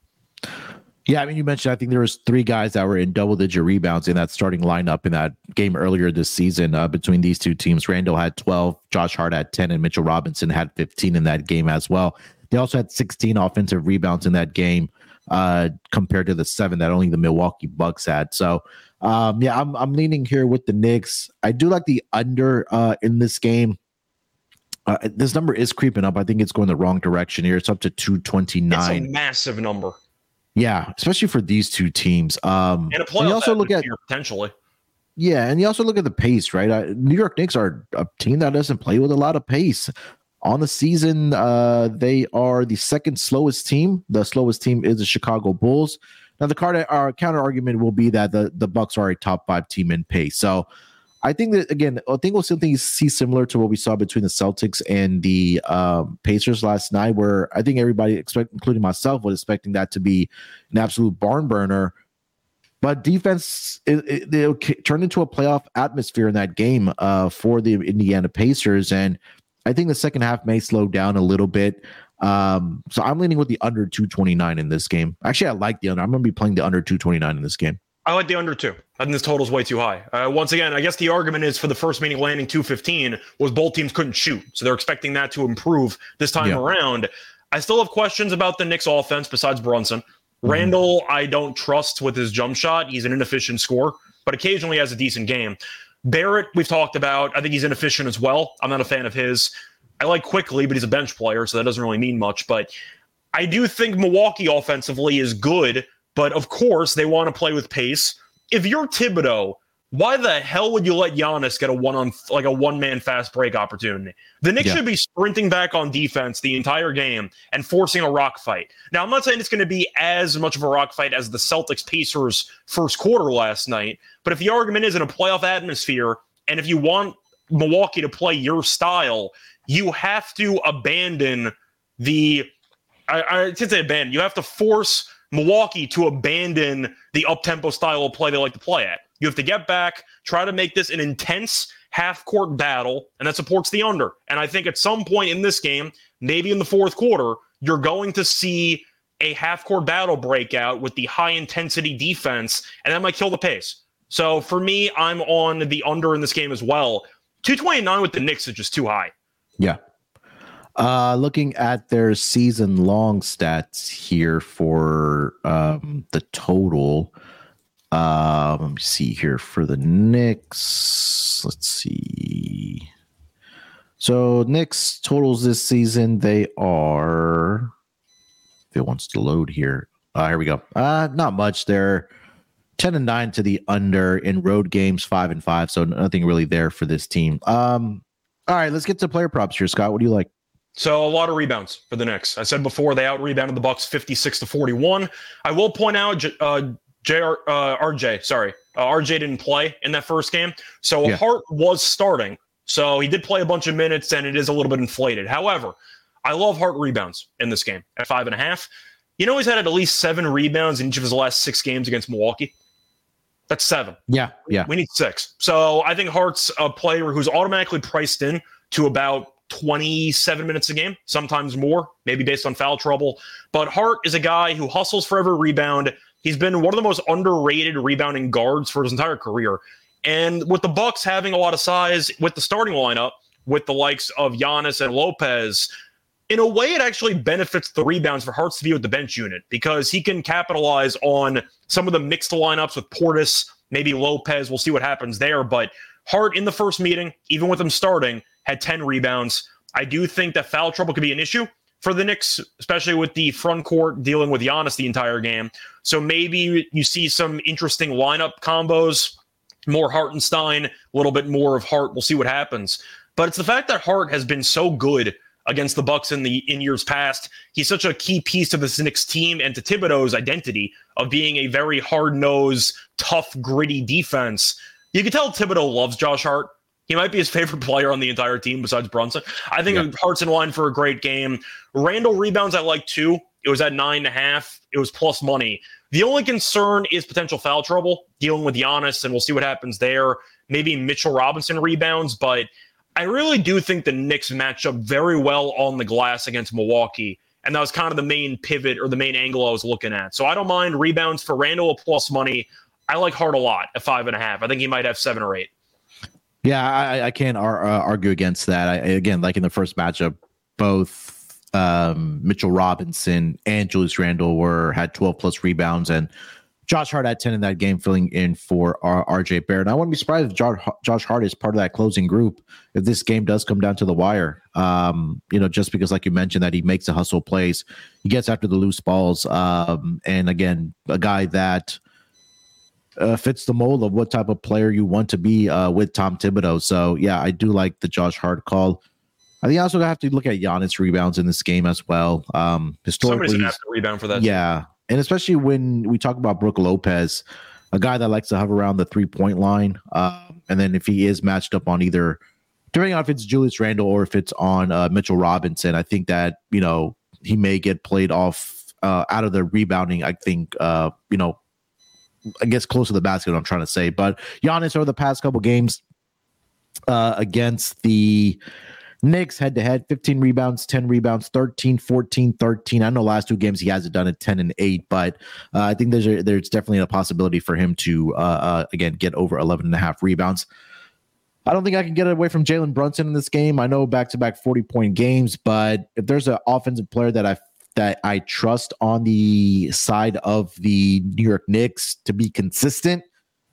Yeah, I mean, you mentioned I think there was three guys that were in double-digit rebounds in that starting lineup in that game earlier this season uh, between these two teams. Randle had 12, Josh Hart had 10, and Mitchell Robinson had 15 in that game as well. They also had 16 offensive rebounds in that game uh, compared to the seven that only the Milwaukee Bucks had. So, um, yeah, I'm I'm leaning here with the Knicks. I do like the under uh, in this game. Uh, this number is creeping up. I think it's going the wrong direction here. It's up to 229. It's a massive number. Yeah, especially for these two teams. Um, And a and you also look at potentially. yeah, and you also look at the pace, right? Uh, New York Knicks are a team that doesn't play with a lot of pace. On the season, uh, they are the second slowest team. The slowest team is the Chicago Bulls. Now, the card, our counter argument will be that the the Bucks are a top five team in pace. So, I think that again, I think we'll something see similar to what we saw between the Celtics and the um, Pacers last night, where I think everybody, expect, including myself, was expecting that to be an absolute barn burner. But defense, it, it, it'll k- turn into a playoff atmosphere in that game uh, for the Indiana Pacers, and I think the second half may slow down a little bit. Um, so I'm leaning with the under 229 in this game. Actually, I like the under. I'm going to be playing the under 229 in this game. I like the under two. I think this total is way too high. Uh, once again, I guess the argument is for the first meeting landing 215 was both teams couldn't shoot. So they're expecting that to improve this time Yeah. around. I still have questions about the Knicks offense besides Brunson. Mm-hmm. Randle, I don't trust with his jump shot. He's an inefficient scorer, but occasionally has a decent game. Barrett, we've talked about. I think he's inefficient as well. I'm not a fan of his. I like Quickley, but he's a bench player, so that doesn't really mean much. But I do think Milwaukee offensively is good, but of course they want to play with pace. If you're Thibodeau, why the hell would you let Giannis get a one on like a one man fast break opportunity? The Knicks Yeah. should be sprinting back on defense the entire game and forcing a rock fight. Now, I'm not saying it's going to be as much of a rock fight as the Celtics Pacers first quarter last night, but if the argument is in a playoff atmosphere, and if you want Milwaukee to play your style, you have to abandon the I, I should say abandon. You have to force Milwaukee to abandon the up tempo style of play they like to play at. You have to get back, try to make this an intense half court battle, and that supports the under. And I think at some point in this game, maybe in the fourth quarter, you're going to see a half court battle breakout with the high intensity defense, and that might kill the pace. So for me, I'm on the under in this game as well. 229 with the Knicks is just too high. Yeah. Uh, looking at their season long stats here for um, the total. Um, let me see here for the Knicks. Let's see. So Knicks totals this season they are. If it wants to load here, uh, here we go. Uh, not much. They're ten and nine to the under in road games, five and five. So nothing really there for this team. Um, all right, let's get to player props here, Scott. What do you like? So a lot of rebounds for the Knicks. I said before they out rebounded the Bucks 56 to 41. I will point out uh, JR, uh, RJ, sorry, uh, RJ didn't play in that first game, so Yeah. Hart was starting. So he did play a bunch of minutes, and it is a little bit inflated. However, I love Hart rebounds in this game at five and a half. You know he's had at least seven rebounds in each of his last six games against Milwaukee. That's seven. Yeah, yeah. We need six. So I think Hart's a player who's automatically priced in to about 27 minutes a game, sometimes more, maybe based on foul trouble. But Hart is a guy who hustles for every rebound. He's been one of the most underrated rebounding guards for his entire career. And with the Bucks having a lot of size with the starting lineup, with the likes of Giannis and Lopez, in a way, it actually benefits the rebounds for Hart's to be with the bench unit because he can capitalize on some of the mixed lineups with Portis, maybe Lopez. We'll see what happens there. But Hart in the first meeting, even with him starting, had 10 rebounds. I do think that foul trouble could be an issue for the Knicks, especially with the front court dealing with Giannis the entire game. So maybe you see some interesting lineup combos, more Hartenstein, a little bit more of Hart. We'll see what happens. But it's the fact that Hart has been so good against the Bucks in the in years past. He's such a key piece of this Knicks team and to Thibodeau's identity of being a very hard-nosed, tough, gritty defense. You can tell Thibodeau loves Josh Hart. He might be his favorite player on the entire team besides Brunson. I think yeah. Hart's in line for a great game. Randle rebounds I like too. It was at nine and a half. It was plus money. The only concern is potential foul trouble dealing with Giannis, and we'll see what happens there. Maybe Mitchell Robinson rebounds, but I really do think the Knicks match up very well on the glass against Milwaukee. And that was kind of the main pivot or the main angle I was looking at. So I don't mind rebounds for Randle plus money. I like Hart a lot at five and a half. I think he might have seven or eight. Yeah, I, I can't ar- uh, argue against that. I, again, like in the first matchup, both um, Mitchell Robinson and Julius Randle were had 12 plus rebounds, and Josh Hart had 10 in that game, filling in for R- RJ Barrett. And I wouldn't be surprised if Josh, Josh Hart is part of that closing group if this game does come down to the wire. Um, you know, just because, like you mentioned, that he makes the hustle plays, he gets after the loose balls, um, and again, a guy that uh, fits the mold of what type of player you want to be uh, with Tom Thibodeau. So yeah, I do like the Josh Hart call. I think I also have to look at Giannis rebounds in this game as well. Um, historically, somebody's gonna have to rebound for that. Yeah, and especially when we talk about Brook Lopez, a guy that likes to hover around the three point line, um, and then if he is matched up on either, depending on if it's Julius Randle or if it's on uh, Mitchell Robinson, I think that you know he may get played off uh, out of the rebounding. I think uh, you know I guess close to the basket. I'm trying to say, but Giannis over the past couple games uh, against the Knicks head to head 15 rebounds, 10 rebounds, 13, 14, 13. I know last two games he hasn't done it 10 and 8, but uh, I think there's a, there's definitely a possibility for him to uh, uh, again get over 11 and a half rebounds. I don't think I can get away from Jalen Brunson in this game. I know back to back 40 point games, but if there's an offensive player that I that I trust on the side of the New York Knicks to be consistent.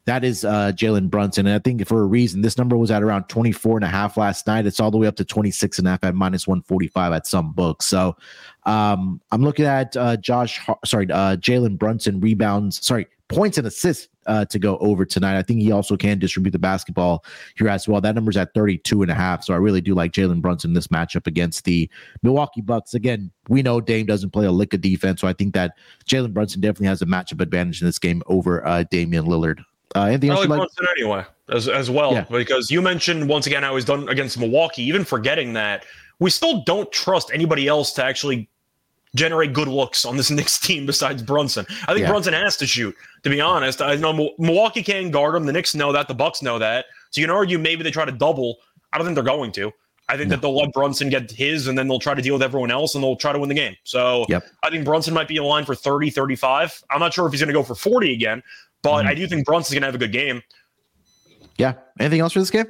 That is uh, Jalen Brunson. And I think for a reason, this number was at around 24 and a half last night. It's all the way up to 26 and a half at minus 145 at some books. So um, I'm looking at uh, Josh, sorry, uh, Jalen Brunson rebounds, sorry, points and assists uh, to go over tonight. I think he also can distribute the basketball here as well. That number's at 32 and a half. So I really do like Jalen Brunson this matchup against the Milwaukee Bucks. Again, we know Dame doesn't play a lick of defense. So I think that Jalen Brunson definitely has a matchup advantage in this game over uh, Damian Lillard. Uh, anything else? like Brunson anyway, as, as well, yeah. because you mentioned once again how he's done against Milwaukee, even forgetting that we still don't trust anybody else to actually generate good looks on this Knicks team besides Brunson. I think yeah. Brunson has to shoot. To be honest, I know Milwaukee can guard him. The Knicks know that. The Bucks know that. So you can argue maybe they try to double. I don't think they're going to. I think no. that they'll let Brunson get his and then they'll try to deal with everyone else and they'll try to win the game. So yep. I think Brunson might be in line for 30, 35. I'm not sure if he's going to go for 40 again, but mm-hmm. I do think Brunson's going to have a good game. Yeah. Anything else for this game?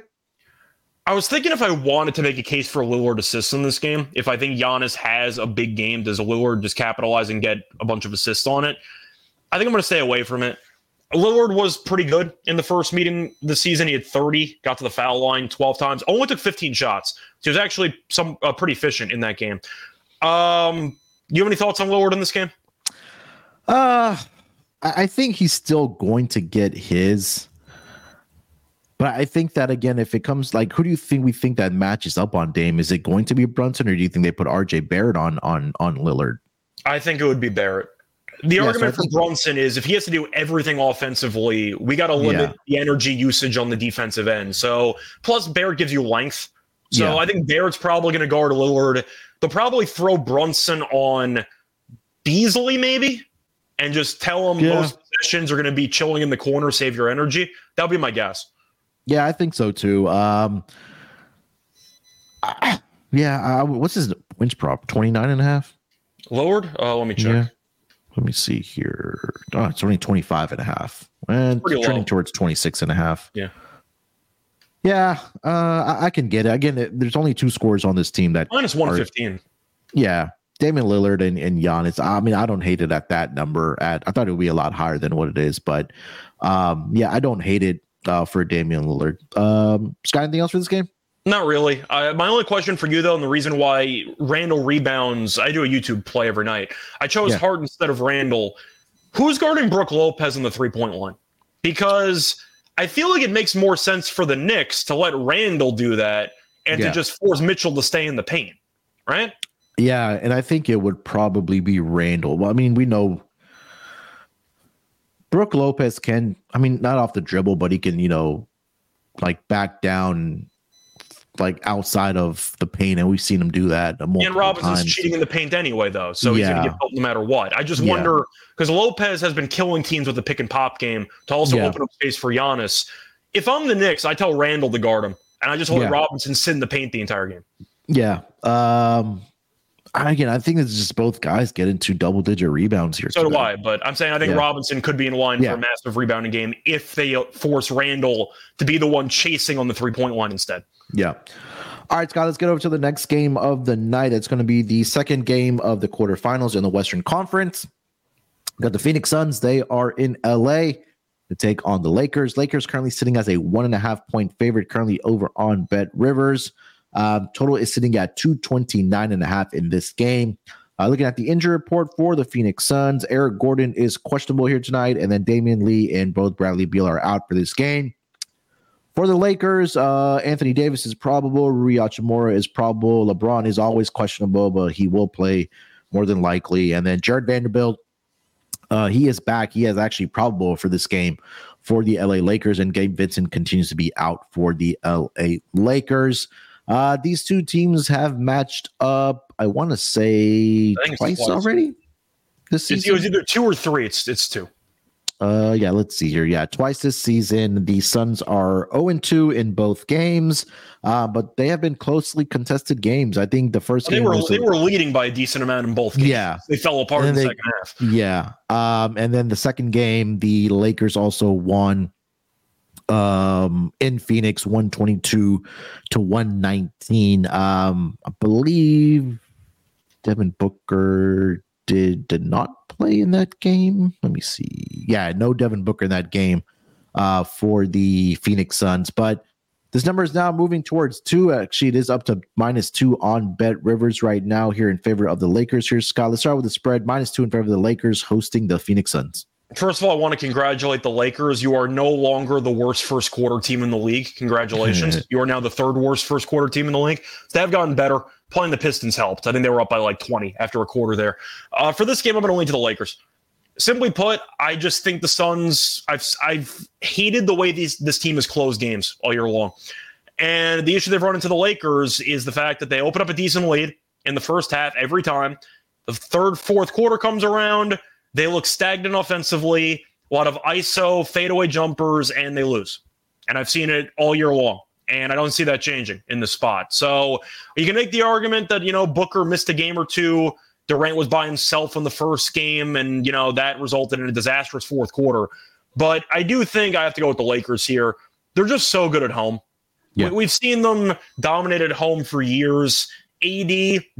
I was thinking if I wanted to make a case for Lillard assists in this game, if I think Giannis has a big game, does Lillard just capitalize and get a bunch of assists on it? I think I'm going to stay away from it. Lillard was pretty good in the first meeting this season. He had 30, got to the foul line 12 times, only took 15 shots. So he was actually some uh, pretty efficient in that game. Um, you have any thoughts on Lillard in this game? Uh, I think he's still going to get his. But I think that again, if it comes like, who do you think we think that matches up on Dame? Is it going to be Brunson, or do you think they put RJ Barrett on on on Lillard? I think it would be Barrett. The yeah, argument so for Brunson is if he has to do everything offensively, we got to limit yeah. the energy usage on the defensive end. So plus Barrett gives you length. So yeah. I think Barrett's probably going to guard Lillard. They'll probably throw Brunson on Beasley maybe, and just tell him most Pistons are going to be chilling in the corner, save your energy. That would be my guess. Yeah, I think so too. Um, I, yeah, uh, what's his winch prop? 29 and a half? Lowered? Uh, let me check. Yeah. Let me see here. Oh, it's only 25 and a half. And Pretty trending low. towards 26 and a half. Yeah. Yeah, uh, I, I can get it. Again, it, there's only two scores on this team that, Minus 115. yeah, Damian Lillard and, and Giannis. I mean, I don't hate it at that number. At I thought it would be a lot higher than what it is, but um, yeah, I don't hate it uh, for Damian Lillard. Um, Scott, anything else for this game? Not really. Uh, my only question for you, though, and the reason why Randle rebounds, I do a YouTube play every night. I chose Yeah. Hart instead of Randle. Who's guarding Brook Lopez in the three point line? Because I feel like it makes more sense for the Knicks to let Randle do that and Yeah. to just force Mitchell to stay in the paint, right? Yeah, and I think it would probably be Randle. Well, I mean, we know Brook Lopez can, I mean, not off the dribble, but he can, you know, like back down like outside of the paint, and we've seen him do that and Robinson's times. cheating in the paint anyway, though, so he's going to get built no matter what. I just Yeah. wonder because Lopez has been killing teams with the pick and pop game to also Yeah. open up space for Giannis. If I'm the Knicks, I tell Randle to guard him, and I just Yeah. Robinson sit in the paint the entire game. Yeah. Um again, I think it's just both guys get into double digit rebounds here. So do. I, but I'm saying I think Yeah. Robinson could be in line Yeah. for a massive rebounding game if they force Randle to be the one chasing on the three point line instead. Yeah. All right, Scott, let's get over to the next game of the night. It's going to be the second game of the quarterfinals in the Western Conference. Got the Phoenix Suns. They are in LA to take on the Lakers. Lakers currently sitting as a one and a half point favorite, currently over on Bet Rivers. Um, total is sitting at 229 and a half in this game. Uh, looking at the injury report for the Phoenix Suns, Eric Gordon is questionable here tonight, and then Damion Lee and both Bradley Beal are out for this game. For the Lakers, uh, Anthony Davis is probable. Rui Hachimura is probable. LeBron is always questionable, but he will play more than likely. And then Jared Vanderbilt, uh, he is back. He is actually probable for this game for the LA Lakers, and Gabe Vincent continues to be out for the LA Lakers. Uh, these two teams have matched up. I want to say I think it's twice, twice. already. This season, it was either two or three. It's it's two. uh, yeah, let's see here. Yeah, twice this season. The Suns are 0 and 2 in both games, uh, but they have been closely contested games. I think the first They game were was they were leading by a decent amount in both games. Yeah. They fell apart in the they- second half. yeah. Um, and then the second game, the Lakers also won um in Phoenix 122 to 119. Um, I believe Devin Booker did did not play in that game. Let me see. Yeah, no Devin Booker in that game uh for the Phoenix Suns, but this number is now moving towards two. Actually, it is up to minus two on Bet Rivers right now here in favor of the Lakers. Here, Scott. Let's start with the spread minus two in favor of the Lakers hosting the Phoenix Suns. First of all, I want to congratulate the Lakers. You are no longer the worst first quarter team in the league. Congratulations. you are now the third worst first quarter team in the league. They have gotten better. Playing the Pistons helped. I think they were up by like 20 after a quarter there. Uh, for this game, I'm going to lean to the Lakers. Simply put, I just think the Suns. I've I've hated the way these this team has closed games all year long, and the issue they've run into the Lakers is the fact that they open up a decent lead in the first half every time. The third, fourth quarter comes around, they look stagnant offensively. A lot of ISO fadeaway jumpers, and they lose. And I've seen it all year long. And I don't see that changing in the spot. So you can make the argument that, you know, Booker missed a game or two. Durant was by himself in the first game, and, you know, that resulted in a disastrous fourth quarter. But I do think I have to go with the Lakers here. They're just so good at home. Yeah. We, we've seen them dominate at home for years. AD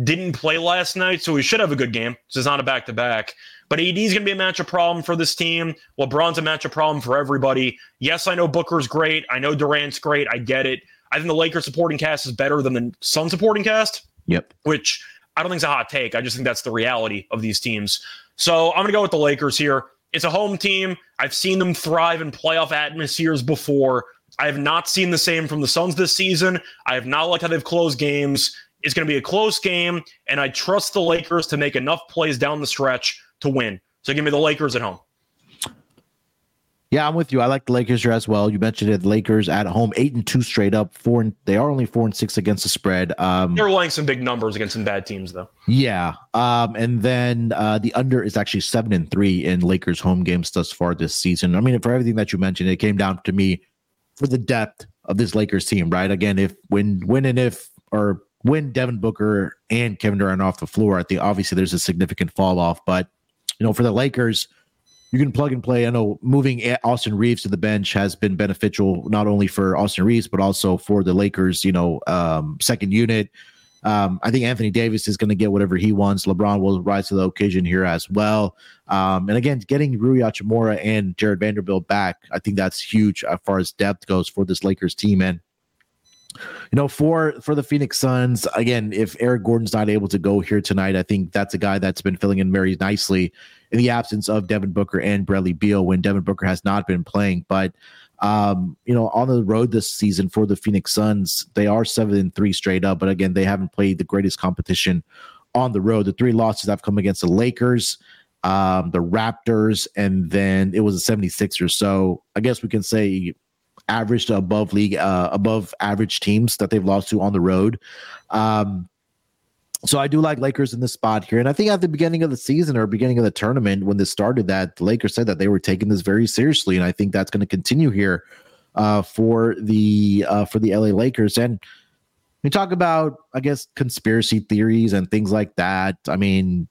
didn't play last night, so he should have a good game. So it's not a back to back. But AD is going to be a matchup problem for this team. LeBron's a matchup problem for everybody. Yes, I know Booker's great. I know Durant's great. I get it. I think the Lakers supporting cast is better than the Sun supporting cast, Yep. which I don't think is a hot take. I just think that's the reality of these teams. So I'm going to go with the Lakers here. It's a home team. I've seen them thrive in playoff atmospheres before. I have not seen the same from the Suns this season. I have not liked how they've closed games. It's going to be a close game, and I trust the Lakers to make enough plays down the stretch to win. So give me the Lakers at home. Yeah, I'm with you. I like the Lakers here as well. You mentioned it. The Lakers at home, eight and two straight up. Four and they are only four and six against the spread. Um, They're laying some big numbers against some bad teams, though. Yeah, um, and then uh, the under is actually seven and three in Lakers home games thus far this season. I mean, for everything that you mentioned, it came down to me for the depth of this Lakers team. Right? Again, if when when and if or when Devin Booker and Kevin Durant off the floor, I think obviously there's a significant fall off. But you know, for the Lakers you can plug and play. I know moving Austin Reaves to the bench has been beneficial not only for Austin Reaves but also for the Lakers. You know, um, second unit. Um, I think Anthony Davis is going to get whatever he wants. LeBron will rise to the occasion here as well. Um, and again, getting Rui Hachimura and Jared Vanderbilt back, I think that's huge as far as depth goes for this Lakers team. And you know, for for the Phoenix Suns, again, if Eric Gordon's not able to go here tonight, I think that's a guy that's been filling in very nicely in the absence of Devin Booker and Bradley Beal when Devin Booker has not been playing. But um, you know, on the road this season for the Phoenix Suns, they are seven and three straight up, but again, they haven't played the greatest competition on the road. The three losses have come against the Lakers, um, the Raptors, and then it was the 76ers. So I guess we can say average to above league, uh, above average teams that they've lost to on the road. Um, so I do like Lakers in this spot here. And I think at the beginning of the season or beginning of the tournament, when this started, that the Lakers said that they were taking this very seriously. And I think that's going to continue here uh, for the uh, for the LA Lakers. And we talk about, I guess, conspiracy theories and things like that. I mean,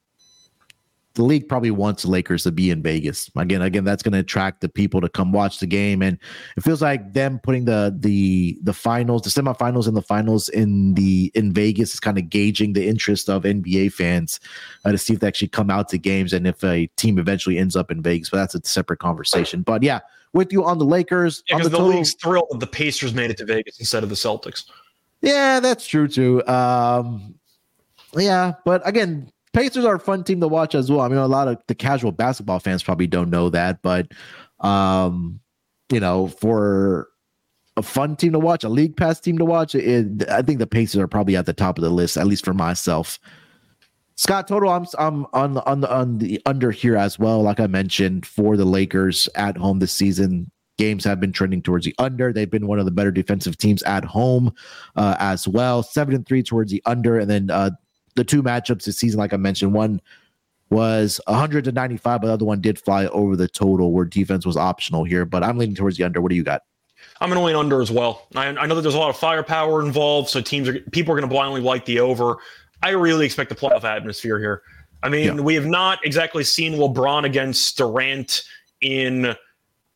the league probably wants the Lakers to be in Vegas. Again, again, that's going to attract the people to come watch the game, and it feels like them putting the the the finals, the semifinals, and the finals in the in Vegas is kind of gauging the interest of NBA fans uh, to see if they actually come out to games and if a team eventually ends up in Vegas. But that's a separate conversation. But yeah, with you on the Lakers, because yeah, the, the total, league's thrilled that the Pacers made it to Vegas instead of the Celtics. Yeah, that's true too. Um, yeah, but again, Pacers are a fun team to watch as well. I mean, a lot of the casual basketball fans probably don't know that, but um, you know, for a fun team to watch, a league pass team to watch, it, I think the Pacers are probably at the top of the list, at least for myself. Scott total, I'm I'm on the on the on the under here as well. Like I mentioned, for the Lakers at home this season, games have been trending towards the under. They've been one of the better defensive teams at home uh, as well. Seven and three towards the under, and then uh, the two matchups this season, like I mentioned, one was 100 to 95, but the other one did fly over the total where defense was optional here. But I'm leaning towards the under. What do you got? I'm going to lean under as well. I, I, know that there's a lot of firepower involved, so teams are people are going to blindly like the over. I really expect a playoff atmosphere here. I mean, yeah. we have not exactly seen LeBron against Durant in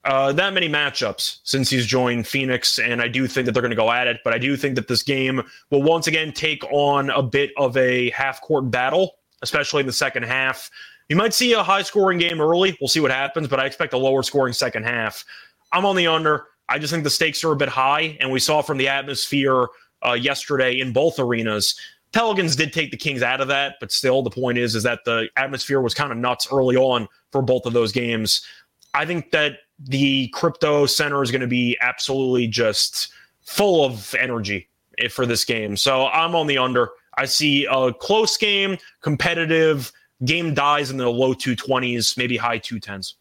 uh, that many matchups since he's joined Phoenix, and I do think that they're going to go at it. But I do think that this game will once again take on a bit of a half court battle, especially in the second half. You might see a high scoring game early. We'll see what happens, but I expect a lower scoring second half. I'm on the under. I just think the stakes are a bit high, and we saw from the atmosphere uh, yesterday in both arenas. Pelicans did take the Kings out of that, but still, the point is, is that the atmosphere was kind of nuts early on for both of those games. I think that the crypto center is going to be absolutely just full of energy for this game. So I'm on the under. I see a close game, competitive game dies in the low 220s, maybe high 210s.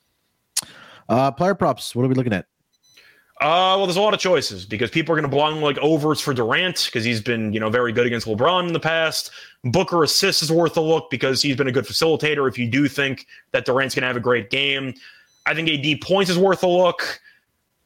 Uh, player props. What are we looking at? Uh, well, there's a lot of choices because people are going to belong like overs for Durant because he's been, you know, very good against LeBron in the past. Booker assists is worth a look because he's been a good facilitator. If you do think that Durant's going to have a great game, I think AD points is worth a look.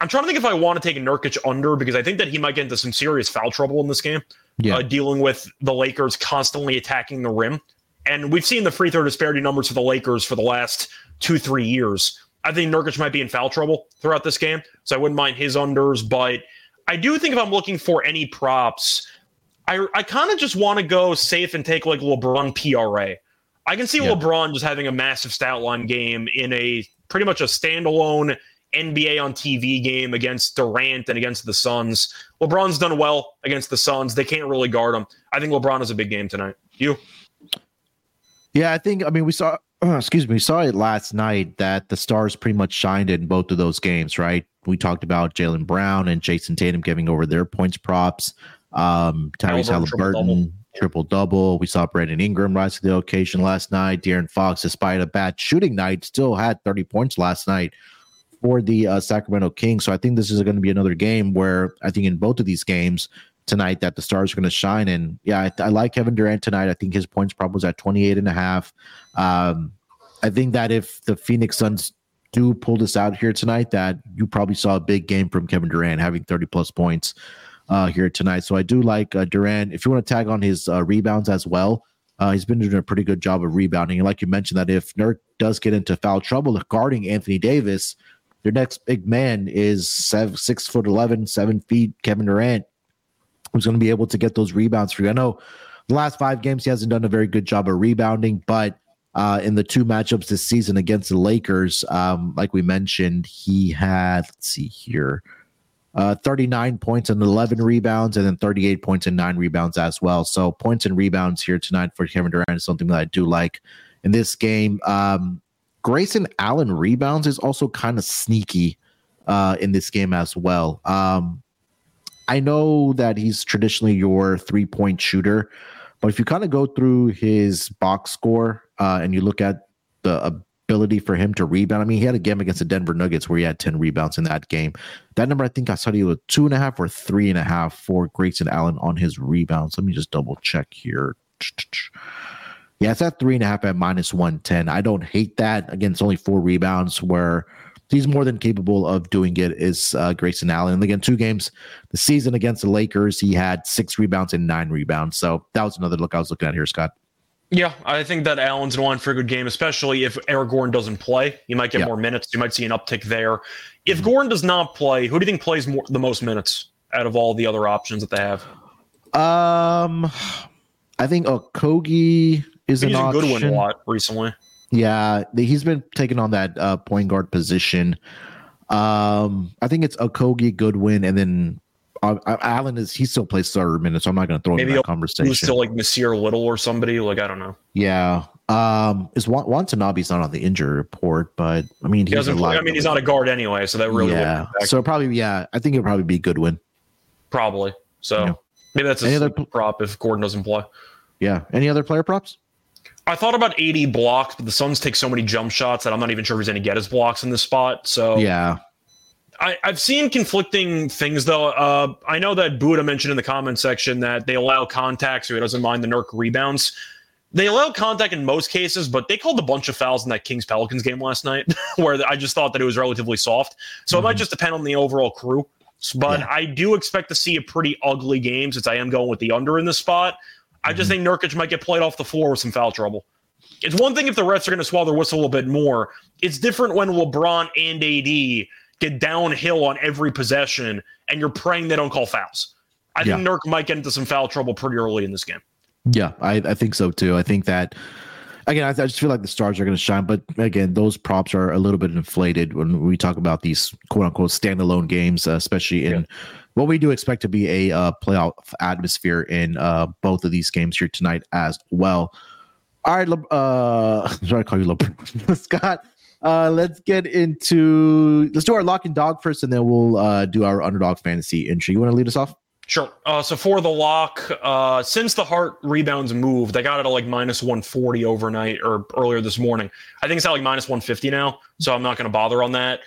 I'm trying to think if I want to take a Nurkic under because I think that he might get into some serious foul trouble in this game, yeah. uh, dealing with the Lakers constantly attacking the rim. And we've seen the free throw disparity numbers for the Lakers for the last two, three years. I think Nurkic might be in foul trouble throughout this game, so I wouldn't mind his unders. But I do think if I'm looking for any props, I, I kind of just want to go safe and take like LeBron PRA. I can see yeah. LeBron just having a massive stat line game in a pretty much a standalone NBA on TV game against Durant and against the Suns. LeBron's done well against the Suns. They can't really guard him. I think LeBron is a big game tonight. You? Yeah, I think. I mean, we saw. Uh, excuse me, we saw it last night that the stars pretty much shined in both of those games, right? We talked about Jaylen Brown and Jayson Tatum giving over their points props. Um, Tyrese Halliburton triple double. We saw Brandon Ingram rise to the occasion last night. De'Aaron Fox, despite a bad shooting night, still had 30 points last night for the uh, Sacramento Kings. So I think this is going to be another game where I think in both of these games tonight that the stars are going to shine. And yeah, I, I, like Kevin Durant tonight. I think his points probably was at 28 and a half. Um, I think that if the Phoenix Suns do pull this out here tonight, that you probably saw a big game from Kevin Durant having 30 plus points uh, here tonight. So I do like uh, Durant. If you want to tag on his uh, rebounds as well, uh, he's been doing a pretty good job of rebounding. And like you mentioned, that if Nurk does get into foul trouble guarding Anthony Davis, their next big man is seven, six foot 11, seven feet, Kevin Durant, who's going to be able to get those rebounds for you. I know the last five games he hasn't done a very good job of rebounding, but uh, in the two matchups this season against the Lakers, um, like we mentioned, he had, let's see here, uh, 39 points and 11 rebounds, and then 38 points and nine rebounds as well. So points and rebounds here tonight for Kevin Durant is something that I do like in this game. Um, Grayson Allen rebounds is also kind of sneaky uh, in this game as well. Um, I know that he's traditionally your three point shooter, but if you kind of go through his box score uh, and you look at the ability for him to rebound, I mean, he had a game against the Denver Nuggets where he had 10 rebounds in that game. That number, I think I saw he was two and a half or three and a half for Grayson Allen on his rebounds. Let me just double check here. Yeah, it's at three and a half at minus 110. I don't hate that. Again, it's only four rebounds where he's more than capable of doing it is uh, Grayson Allen. And again, two games the season against the Lakers, he had six rebounds and nine rebounds. So that was another look I was looking at here, Scott. Yeah, I think that Allen's in line for a good game, especially if Eric Gordon doesn't play. You might get yeah. more minutes. You might see an uptick there. If mm-hmm. Gordon does not play, who do you think plays more the most minutes out of all the other options that they have? Um, I think Okogie is an option. Goodwin a lot recently. Yeah, he's been taking on that uh, point guard position. Um, I think it's Okogie Goodwin, and then uh, Allen is he still plays starter minutes, so I'm not going to throw Maybe him in that conversation. still like Nassir Little or somebody like I don't know. Yeah, um, is Watanabe's not on the injury report, but I mean he doesn't. Play, I mean he's not a guard anyway, so that really yeah. So probably yeah, I think it'll probably be Goodwin. Probably so. Yeah. Maybe that's a Any other prop if Gordon doesn't play. Yeah. Any other player props? I thought about AD blocks, but the Suns take so many jump shots that I'm not even sure if he's going to get his blocks in this spot. So yeah, I, have seen conflicting things though. Uh, I know that Buddha mentioned in the comment section that they allow contact, so he doesn't mind the Nurk rebounds. They allow contact in most cases, but they called a bunch of fouls in that Kings Pelicans game last night, where I just thought that it was relatively soft. So mm-hmm. it might mm-hmm. just depend on the overall crew. But yeah. I do expect to see a pretty ugly game since I am going with the under in this spot. I just mm-hmm. think Nurkic might get played off the floor with some foul trouble. It's one thing if the refs are going to swallow their whistle a little bit more. It's different when LeBron and AD get downhill on every possession and you're praying they don't call fouls. I yeah. think Nurk might get into some foul trouble pretty early in this game. Yeah, I, I think so too. I think that again, I, I just feel like the stars are going to shine, but again, those props are a little bit inflated when we talk about these quote unquote standalone games, uh, especially in. Yeah what we do expect to be a uh, playoff atmosphere in uh, both of these games here tonight as well. All right, Le- uh, sorry, I call you LeBron, Scott. Uh, let's get into let's do our lock and dog first, and then we'll uh, do our underdog fantasy entry. You want to lead us off? Sure. Uh, so for the lock, uh, since the Hart rebounds moved, I got it at like minus 140 overnight or earlier this morning. I think it's at like minus 150 now, so I'm not going to bother on that.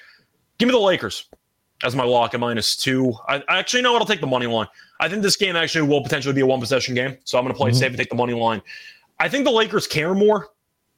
Give me the Lakers as my lock at minus two. I, I actually know I'll take the money line. I think this game actually will potentially be a one possession game, so I'm going to play mm-hmm. safe and take the money line. I think the Lakers care more,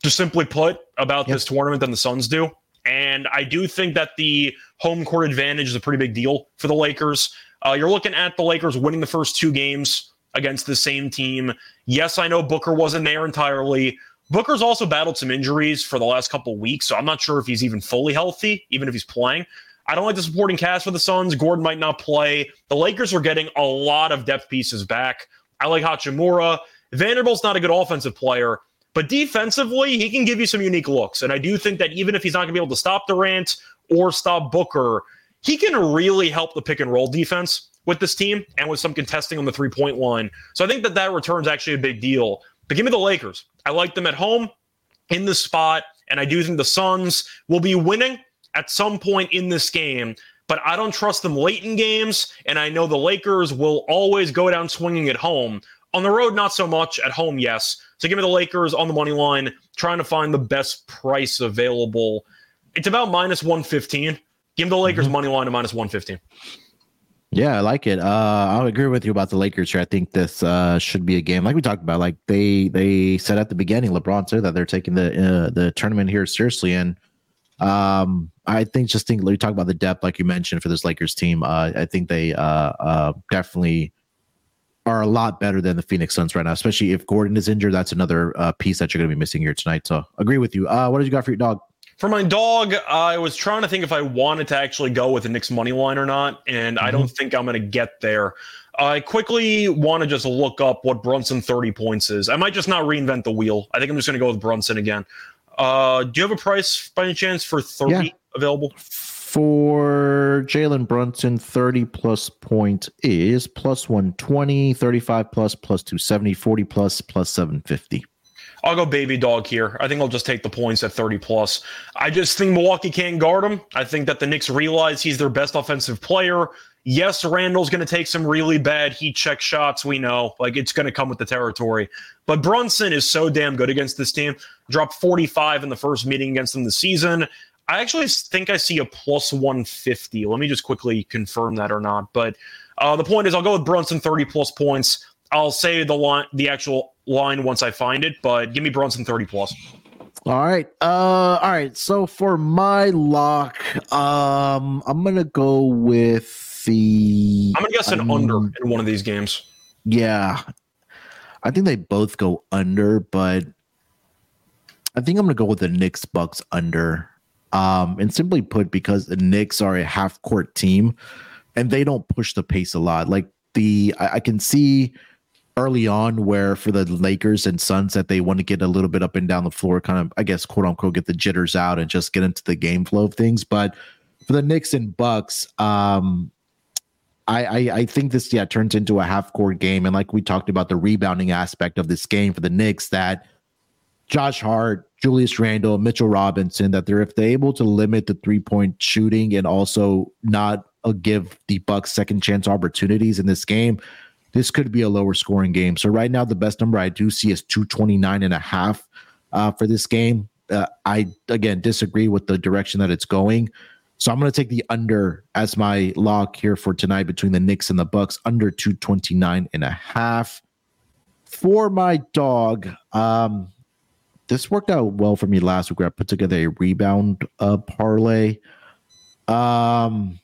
just simply put, about yep. this tournament than the Suns do. And I do think that the home court advantage is a pretty big deal for the Lakers. Uh, you're looking at the Lakers winning the first two games against the same team. Yes, I know Booker wasn't there entirely. Booker's also battled some injuries for the last couple weeks, so I'm not sure if he's even fully healthy, even if he's playing. I don't like the supporting cast for the Suns. Gordon might not play. The Lakers are getting a lot of depth pieces back. I like Hachimura. Vanderbilt's not a good offensive player, but defensively, he can give you some unique looks. And I do think that even if he's not going to be able to stop Durant or stop Booker, he can really help the pick and roll defense with this team and with some contesting on the three point line. So I think that that return's actually a big deal. But give me the Lakers. I like them at home in the spot, and I do think the Suns will be winning at some point in this game, but I don't trust them late in games. And I know the Lakers will always go down swinging at home. On the road, not so much. At home, yes. So give me the Lakers on the money line, trying to find the best price available. It's about minus 115. Give me the Lakers mm-hmm. money line to minus 115. Yeah, I like it. Uh, I agree with you about the Lakers here. I think this uh, should be a game like we talked about. Like they they said at the beginning, LeBron said that they're taking the uh, the tournament here seriously, and um, I think just think we talk about the depth, like you mentioned, for this Lakers team. Uh, I think they uh, uh, definitely are a lot better than the Phoenix Suns right now, especially if Gordon is injured. That's another uh, piece that you're going to be missing here tonight. So agree with you. Uh, what did you got for your dog? For my dog, I was trying to think if I wanted to actually go with the Knicks money line or not, and mm-hmm. I don't think I'm going to get there. I quickly want to just look up what Brunson 30 points is. I might just not reinvent the wheel. I think I'm just going to go with Brunson again. Uh, do you have a price by any chance for 30 yeah. available? For Jalen Brunson, 30 plus point is plus 120, 35 plus, plus 270, 40 plus, plus 750. I'll go baby dog here. I think I'll just take the points at 30 plus. I just think Milwaukee can't guard him. I think that the Knicks realize he's their best offensive player. Yes, Randle's going to take some really bad heat check shots. We know, like it's going to come with the territory. But Brunson is so damn good against this team. Dropped 45 in the first meeting against them this season. I actually think I see a plus 150. Let me just quickly confirm that or not. But uh, the point is, I'll go with Brunson 30 plus points. I'll say the line, the actual line once I find it, but give me Brunson 30 plus. All right. Uh all right. So for my lock, um I'm gonna go with the I'm gonna guess an um, under in one of these games. Yeah. I think they both go under, but I think I'm gonna go with the Knicks Bucks under. Um, and simply put, because the Knicks are a half court team and they don't push the pace a lot. Like the I, I can see early on where for the Lakers and Suns that they want to get a little bit up and down the floor, kind of, I guess, quote unquote, get the jitters out and just get into the game flow of things. But for the Knicks and Bucks, um, I, I, I think this yeah turns into a half court game, and like we talked about the rebounding aspect of this game for the Knicks, that Josh Hart, Julius Randle, Mitchell Robinson, that they're if they're able to limit the three point shooting and also not uh, give the Bucks second chance opportunities in this game, this could be a lower scoring game. So right now, the best number I do see is 229 and a half uh, for this game. Uh, I again disagree with the direction that it's going. So I'm going to take the under as my lock here for tonight between the Knicks and the Bucks under 229 and a half. For my dog, um, this worked out well for me last week. I put together a rebound uh, parlay. Um,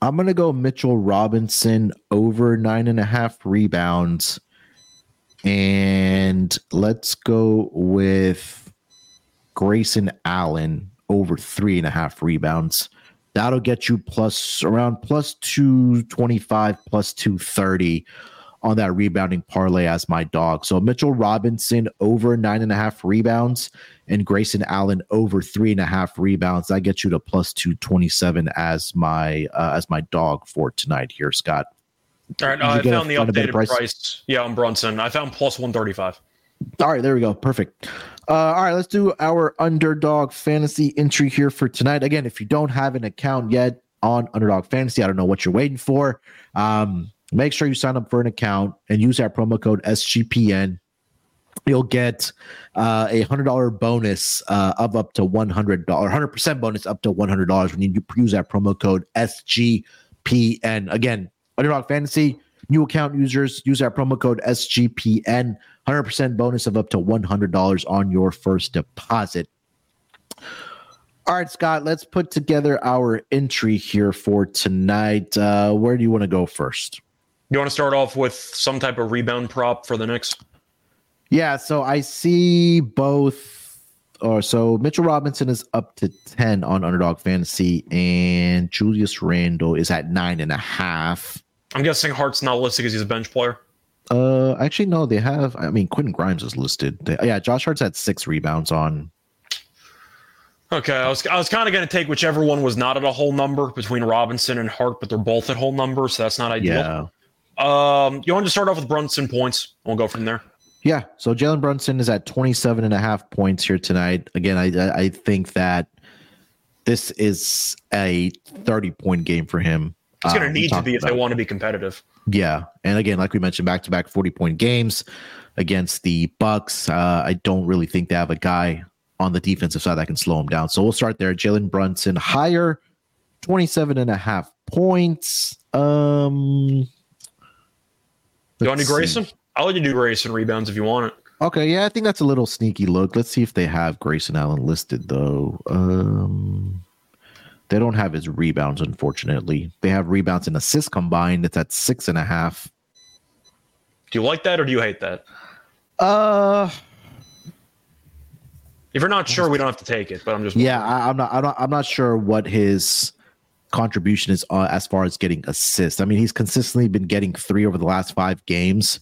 I'm gonna go Mitchell Robinson over nine and a half rebounds, and let's go with Grayson Allen over three and a half rebounds. That'll get you plus around plus two twenty five, plus two thirty on that rebounding parlay as my dog. So Mitchell Robinson over nine and a half rebounds and Grayson Allen over three and a half rebounds. That gets you to plus two twenty seven as my uh, as my dog for tonight here, Scott. All right, uh, I found the updated price? price? Yeah, on Brunson. I found plus one thirty five. All right, there we go. Perfect. Uh, all right, let's do our underdog fantasy entry here for tonight. Again, if you don't have an account yet on Underdog Fantasy, I don't know what you're waiting for. Um, make sure you sign up for an account and use that promo code SGPN. You'll get uh, a hundred dollar bonus uh, of up to one hundred dollar, hundred percent bonus up to one hundred dollars when you use that promo code SGPN. Again, Underdog Fantasy new account users use that promo code SGPN, hundred percent bonus of up to one hundred dollars on your first deposit. All right, Scott, let's put together our entry here for tonight. Uh, where do you want to go first? You want to start off with some type of rebound prop for the Knicks? Yeah, so I see both. Or so Mitchell Robinson is up to ten on Underdog Fantasy, and Julius Randle is at nine and a half. I'm guessing Hart's not listed because he's a bench player. Uh, actually, no, they have. I mean, Quentin Grimes is listed. They, yeah, Josh Hart's had six rebounds on. Okay, I was I was kind of going to take whichever one was not at a whole number between Robinson and Hart, but they're both at whole numbers, so that's not ideal. Yeah. Um, you want to start off with Brunson points? We'll go from there. Yeah. So Jalen Brunson is at 27 and a half points here tonight. Again, I I think that this is a 30 point game for him. It's going to um, need to be if they want to be competitive. Yeah, and again, like we mentioned, back to back 40 point games against the Bucks. Uh, I don't really think they have a guy on the defensive side that can slow him down. So we'll start there. Jalen Brunson higher 27 and a half points. Um, you want to do Grayson? See. I'll let you do Grayson rebounds if you want it. Okay, yeah, I think that's a little sneaky look. Let's see if they have Grayson Allen listed though. Um, they don't have his rebounds, unfortunately. They have rebounds and assists combined. It's at six and a half. Do you like that or do you hate that? Uh, if you're not sure, we don't have to take it. But I'm just yeah, I, am not. I'm not. I'm not sure what his contribution is uh, as far as getting assists. I mean, he's consistently been getting three over the last five games.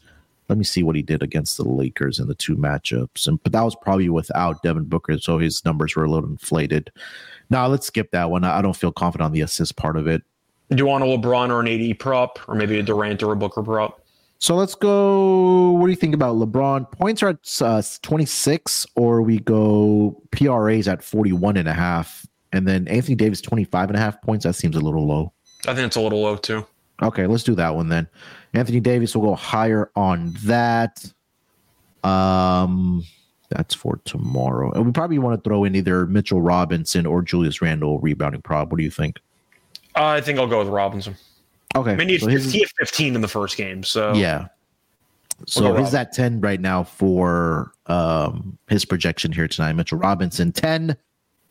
Let me see what he did against the Lakers in the two matchups, and but that was probably without Devin Booker, so his numbers were a little inflated. Now let's skip that one. I don't feel confident on the assist part of it. Do you want a LeBron or an AD prop, or maybe a Durant or a Booker prop? So let's go. What do you think about LeBron? Points are at uh, 26, or we go PRAs at 41 and a half. And then Anthony Davis, 25 and a half points. That seems a little low. I think it's a little low too. Okay, let's do that one then. Anthony Davis will go higher on that. Um, that's for tomorrow. And we probably want to throw in either Mitchell Robinson or Julius Randle rebounding prop. What do you think? Uh, I think I'll go with Robinson. Okay. I mean, he, so his, he had 15 in the first game. So yeah. So he's at 10 right now for um, his projection here tonight. Mitchell Robinson 10.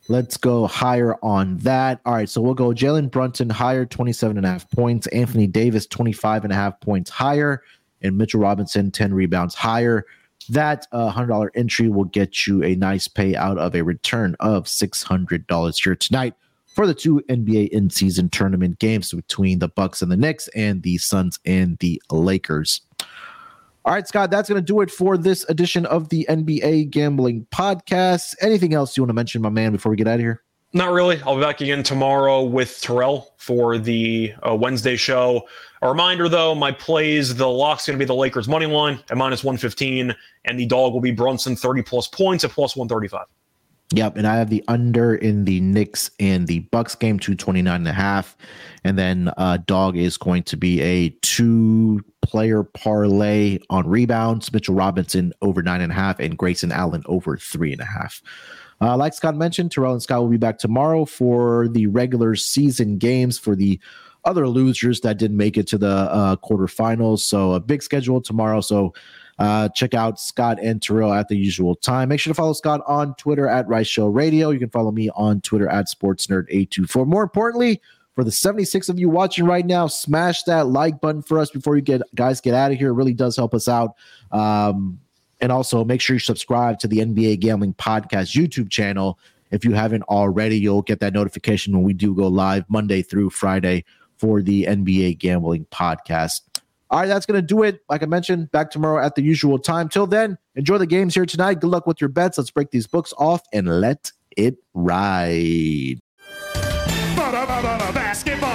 Let's go higher on that. All right. So we'll go Jalen Brunson higher, 27 and a half points. Anthony Davis, 25 and a half points higher. And Mitchell Robinson, 10 rebounds higher. That uh, $100 entry will get you a nice payout of a return of $600 here tonight for the two NBA in-season tournament games between the Bucks and the Knicks and the Suns and the Lakers. All right, Scott, that's going to do it for this edition of the NBA Gambling Podcast. Anything else you want to mention, my man, before we get out of here? Not really. I'll be back again tomorrow with Terrell for the uh, Wednesday show. A reminder, though, my plays, the lock's going to be the Lakers money line at minus 115, and the dog will be Brunson 30 plus points at plus 135. Yep, and I have the under in the Knicks and the Bucks game, 229 and a half. And then uh dog is going to be a two player parlay on rebounds. Mitchell Robinson over nine and a half, and Grayson Allen over three and a half. Uh, like Scott mentioned, Terrell and Scott will be back tomorrow for the regular season games for the other losers that didn't make it to the uh, quarterfinals. So a big schedule tomorrow. So uh, check out Scott and Terrell at the usual time. Make sure to follow Scott on Twitter at Rice Show Radio. You can follow me on Twitter at SportsNerd824. More importantly, for the 76 of you watching right now, smash that like button for us before you get guys get out of here. It really does help us out. Um, and also make sure you subscribe to the NBA Gambling Podcast YouTube channel. If you haven't already, you'll get that notification when we do go live Monday through Friday for the NBA Gambling Podcast. All right, that's going to do it. Like I mentioned, back tomorrow at the usual time. Till then, enjoy the games here tonight. Good luck with your bets. Let's break these books off and let it ride. Basketball.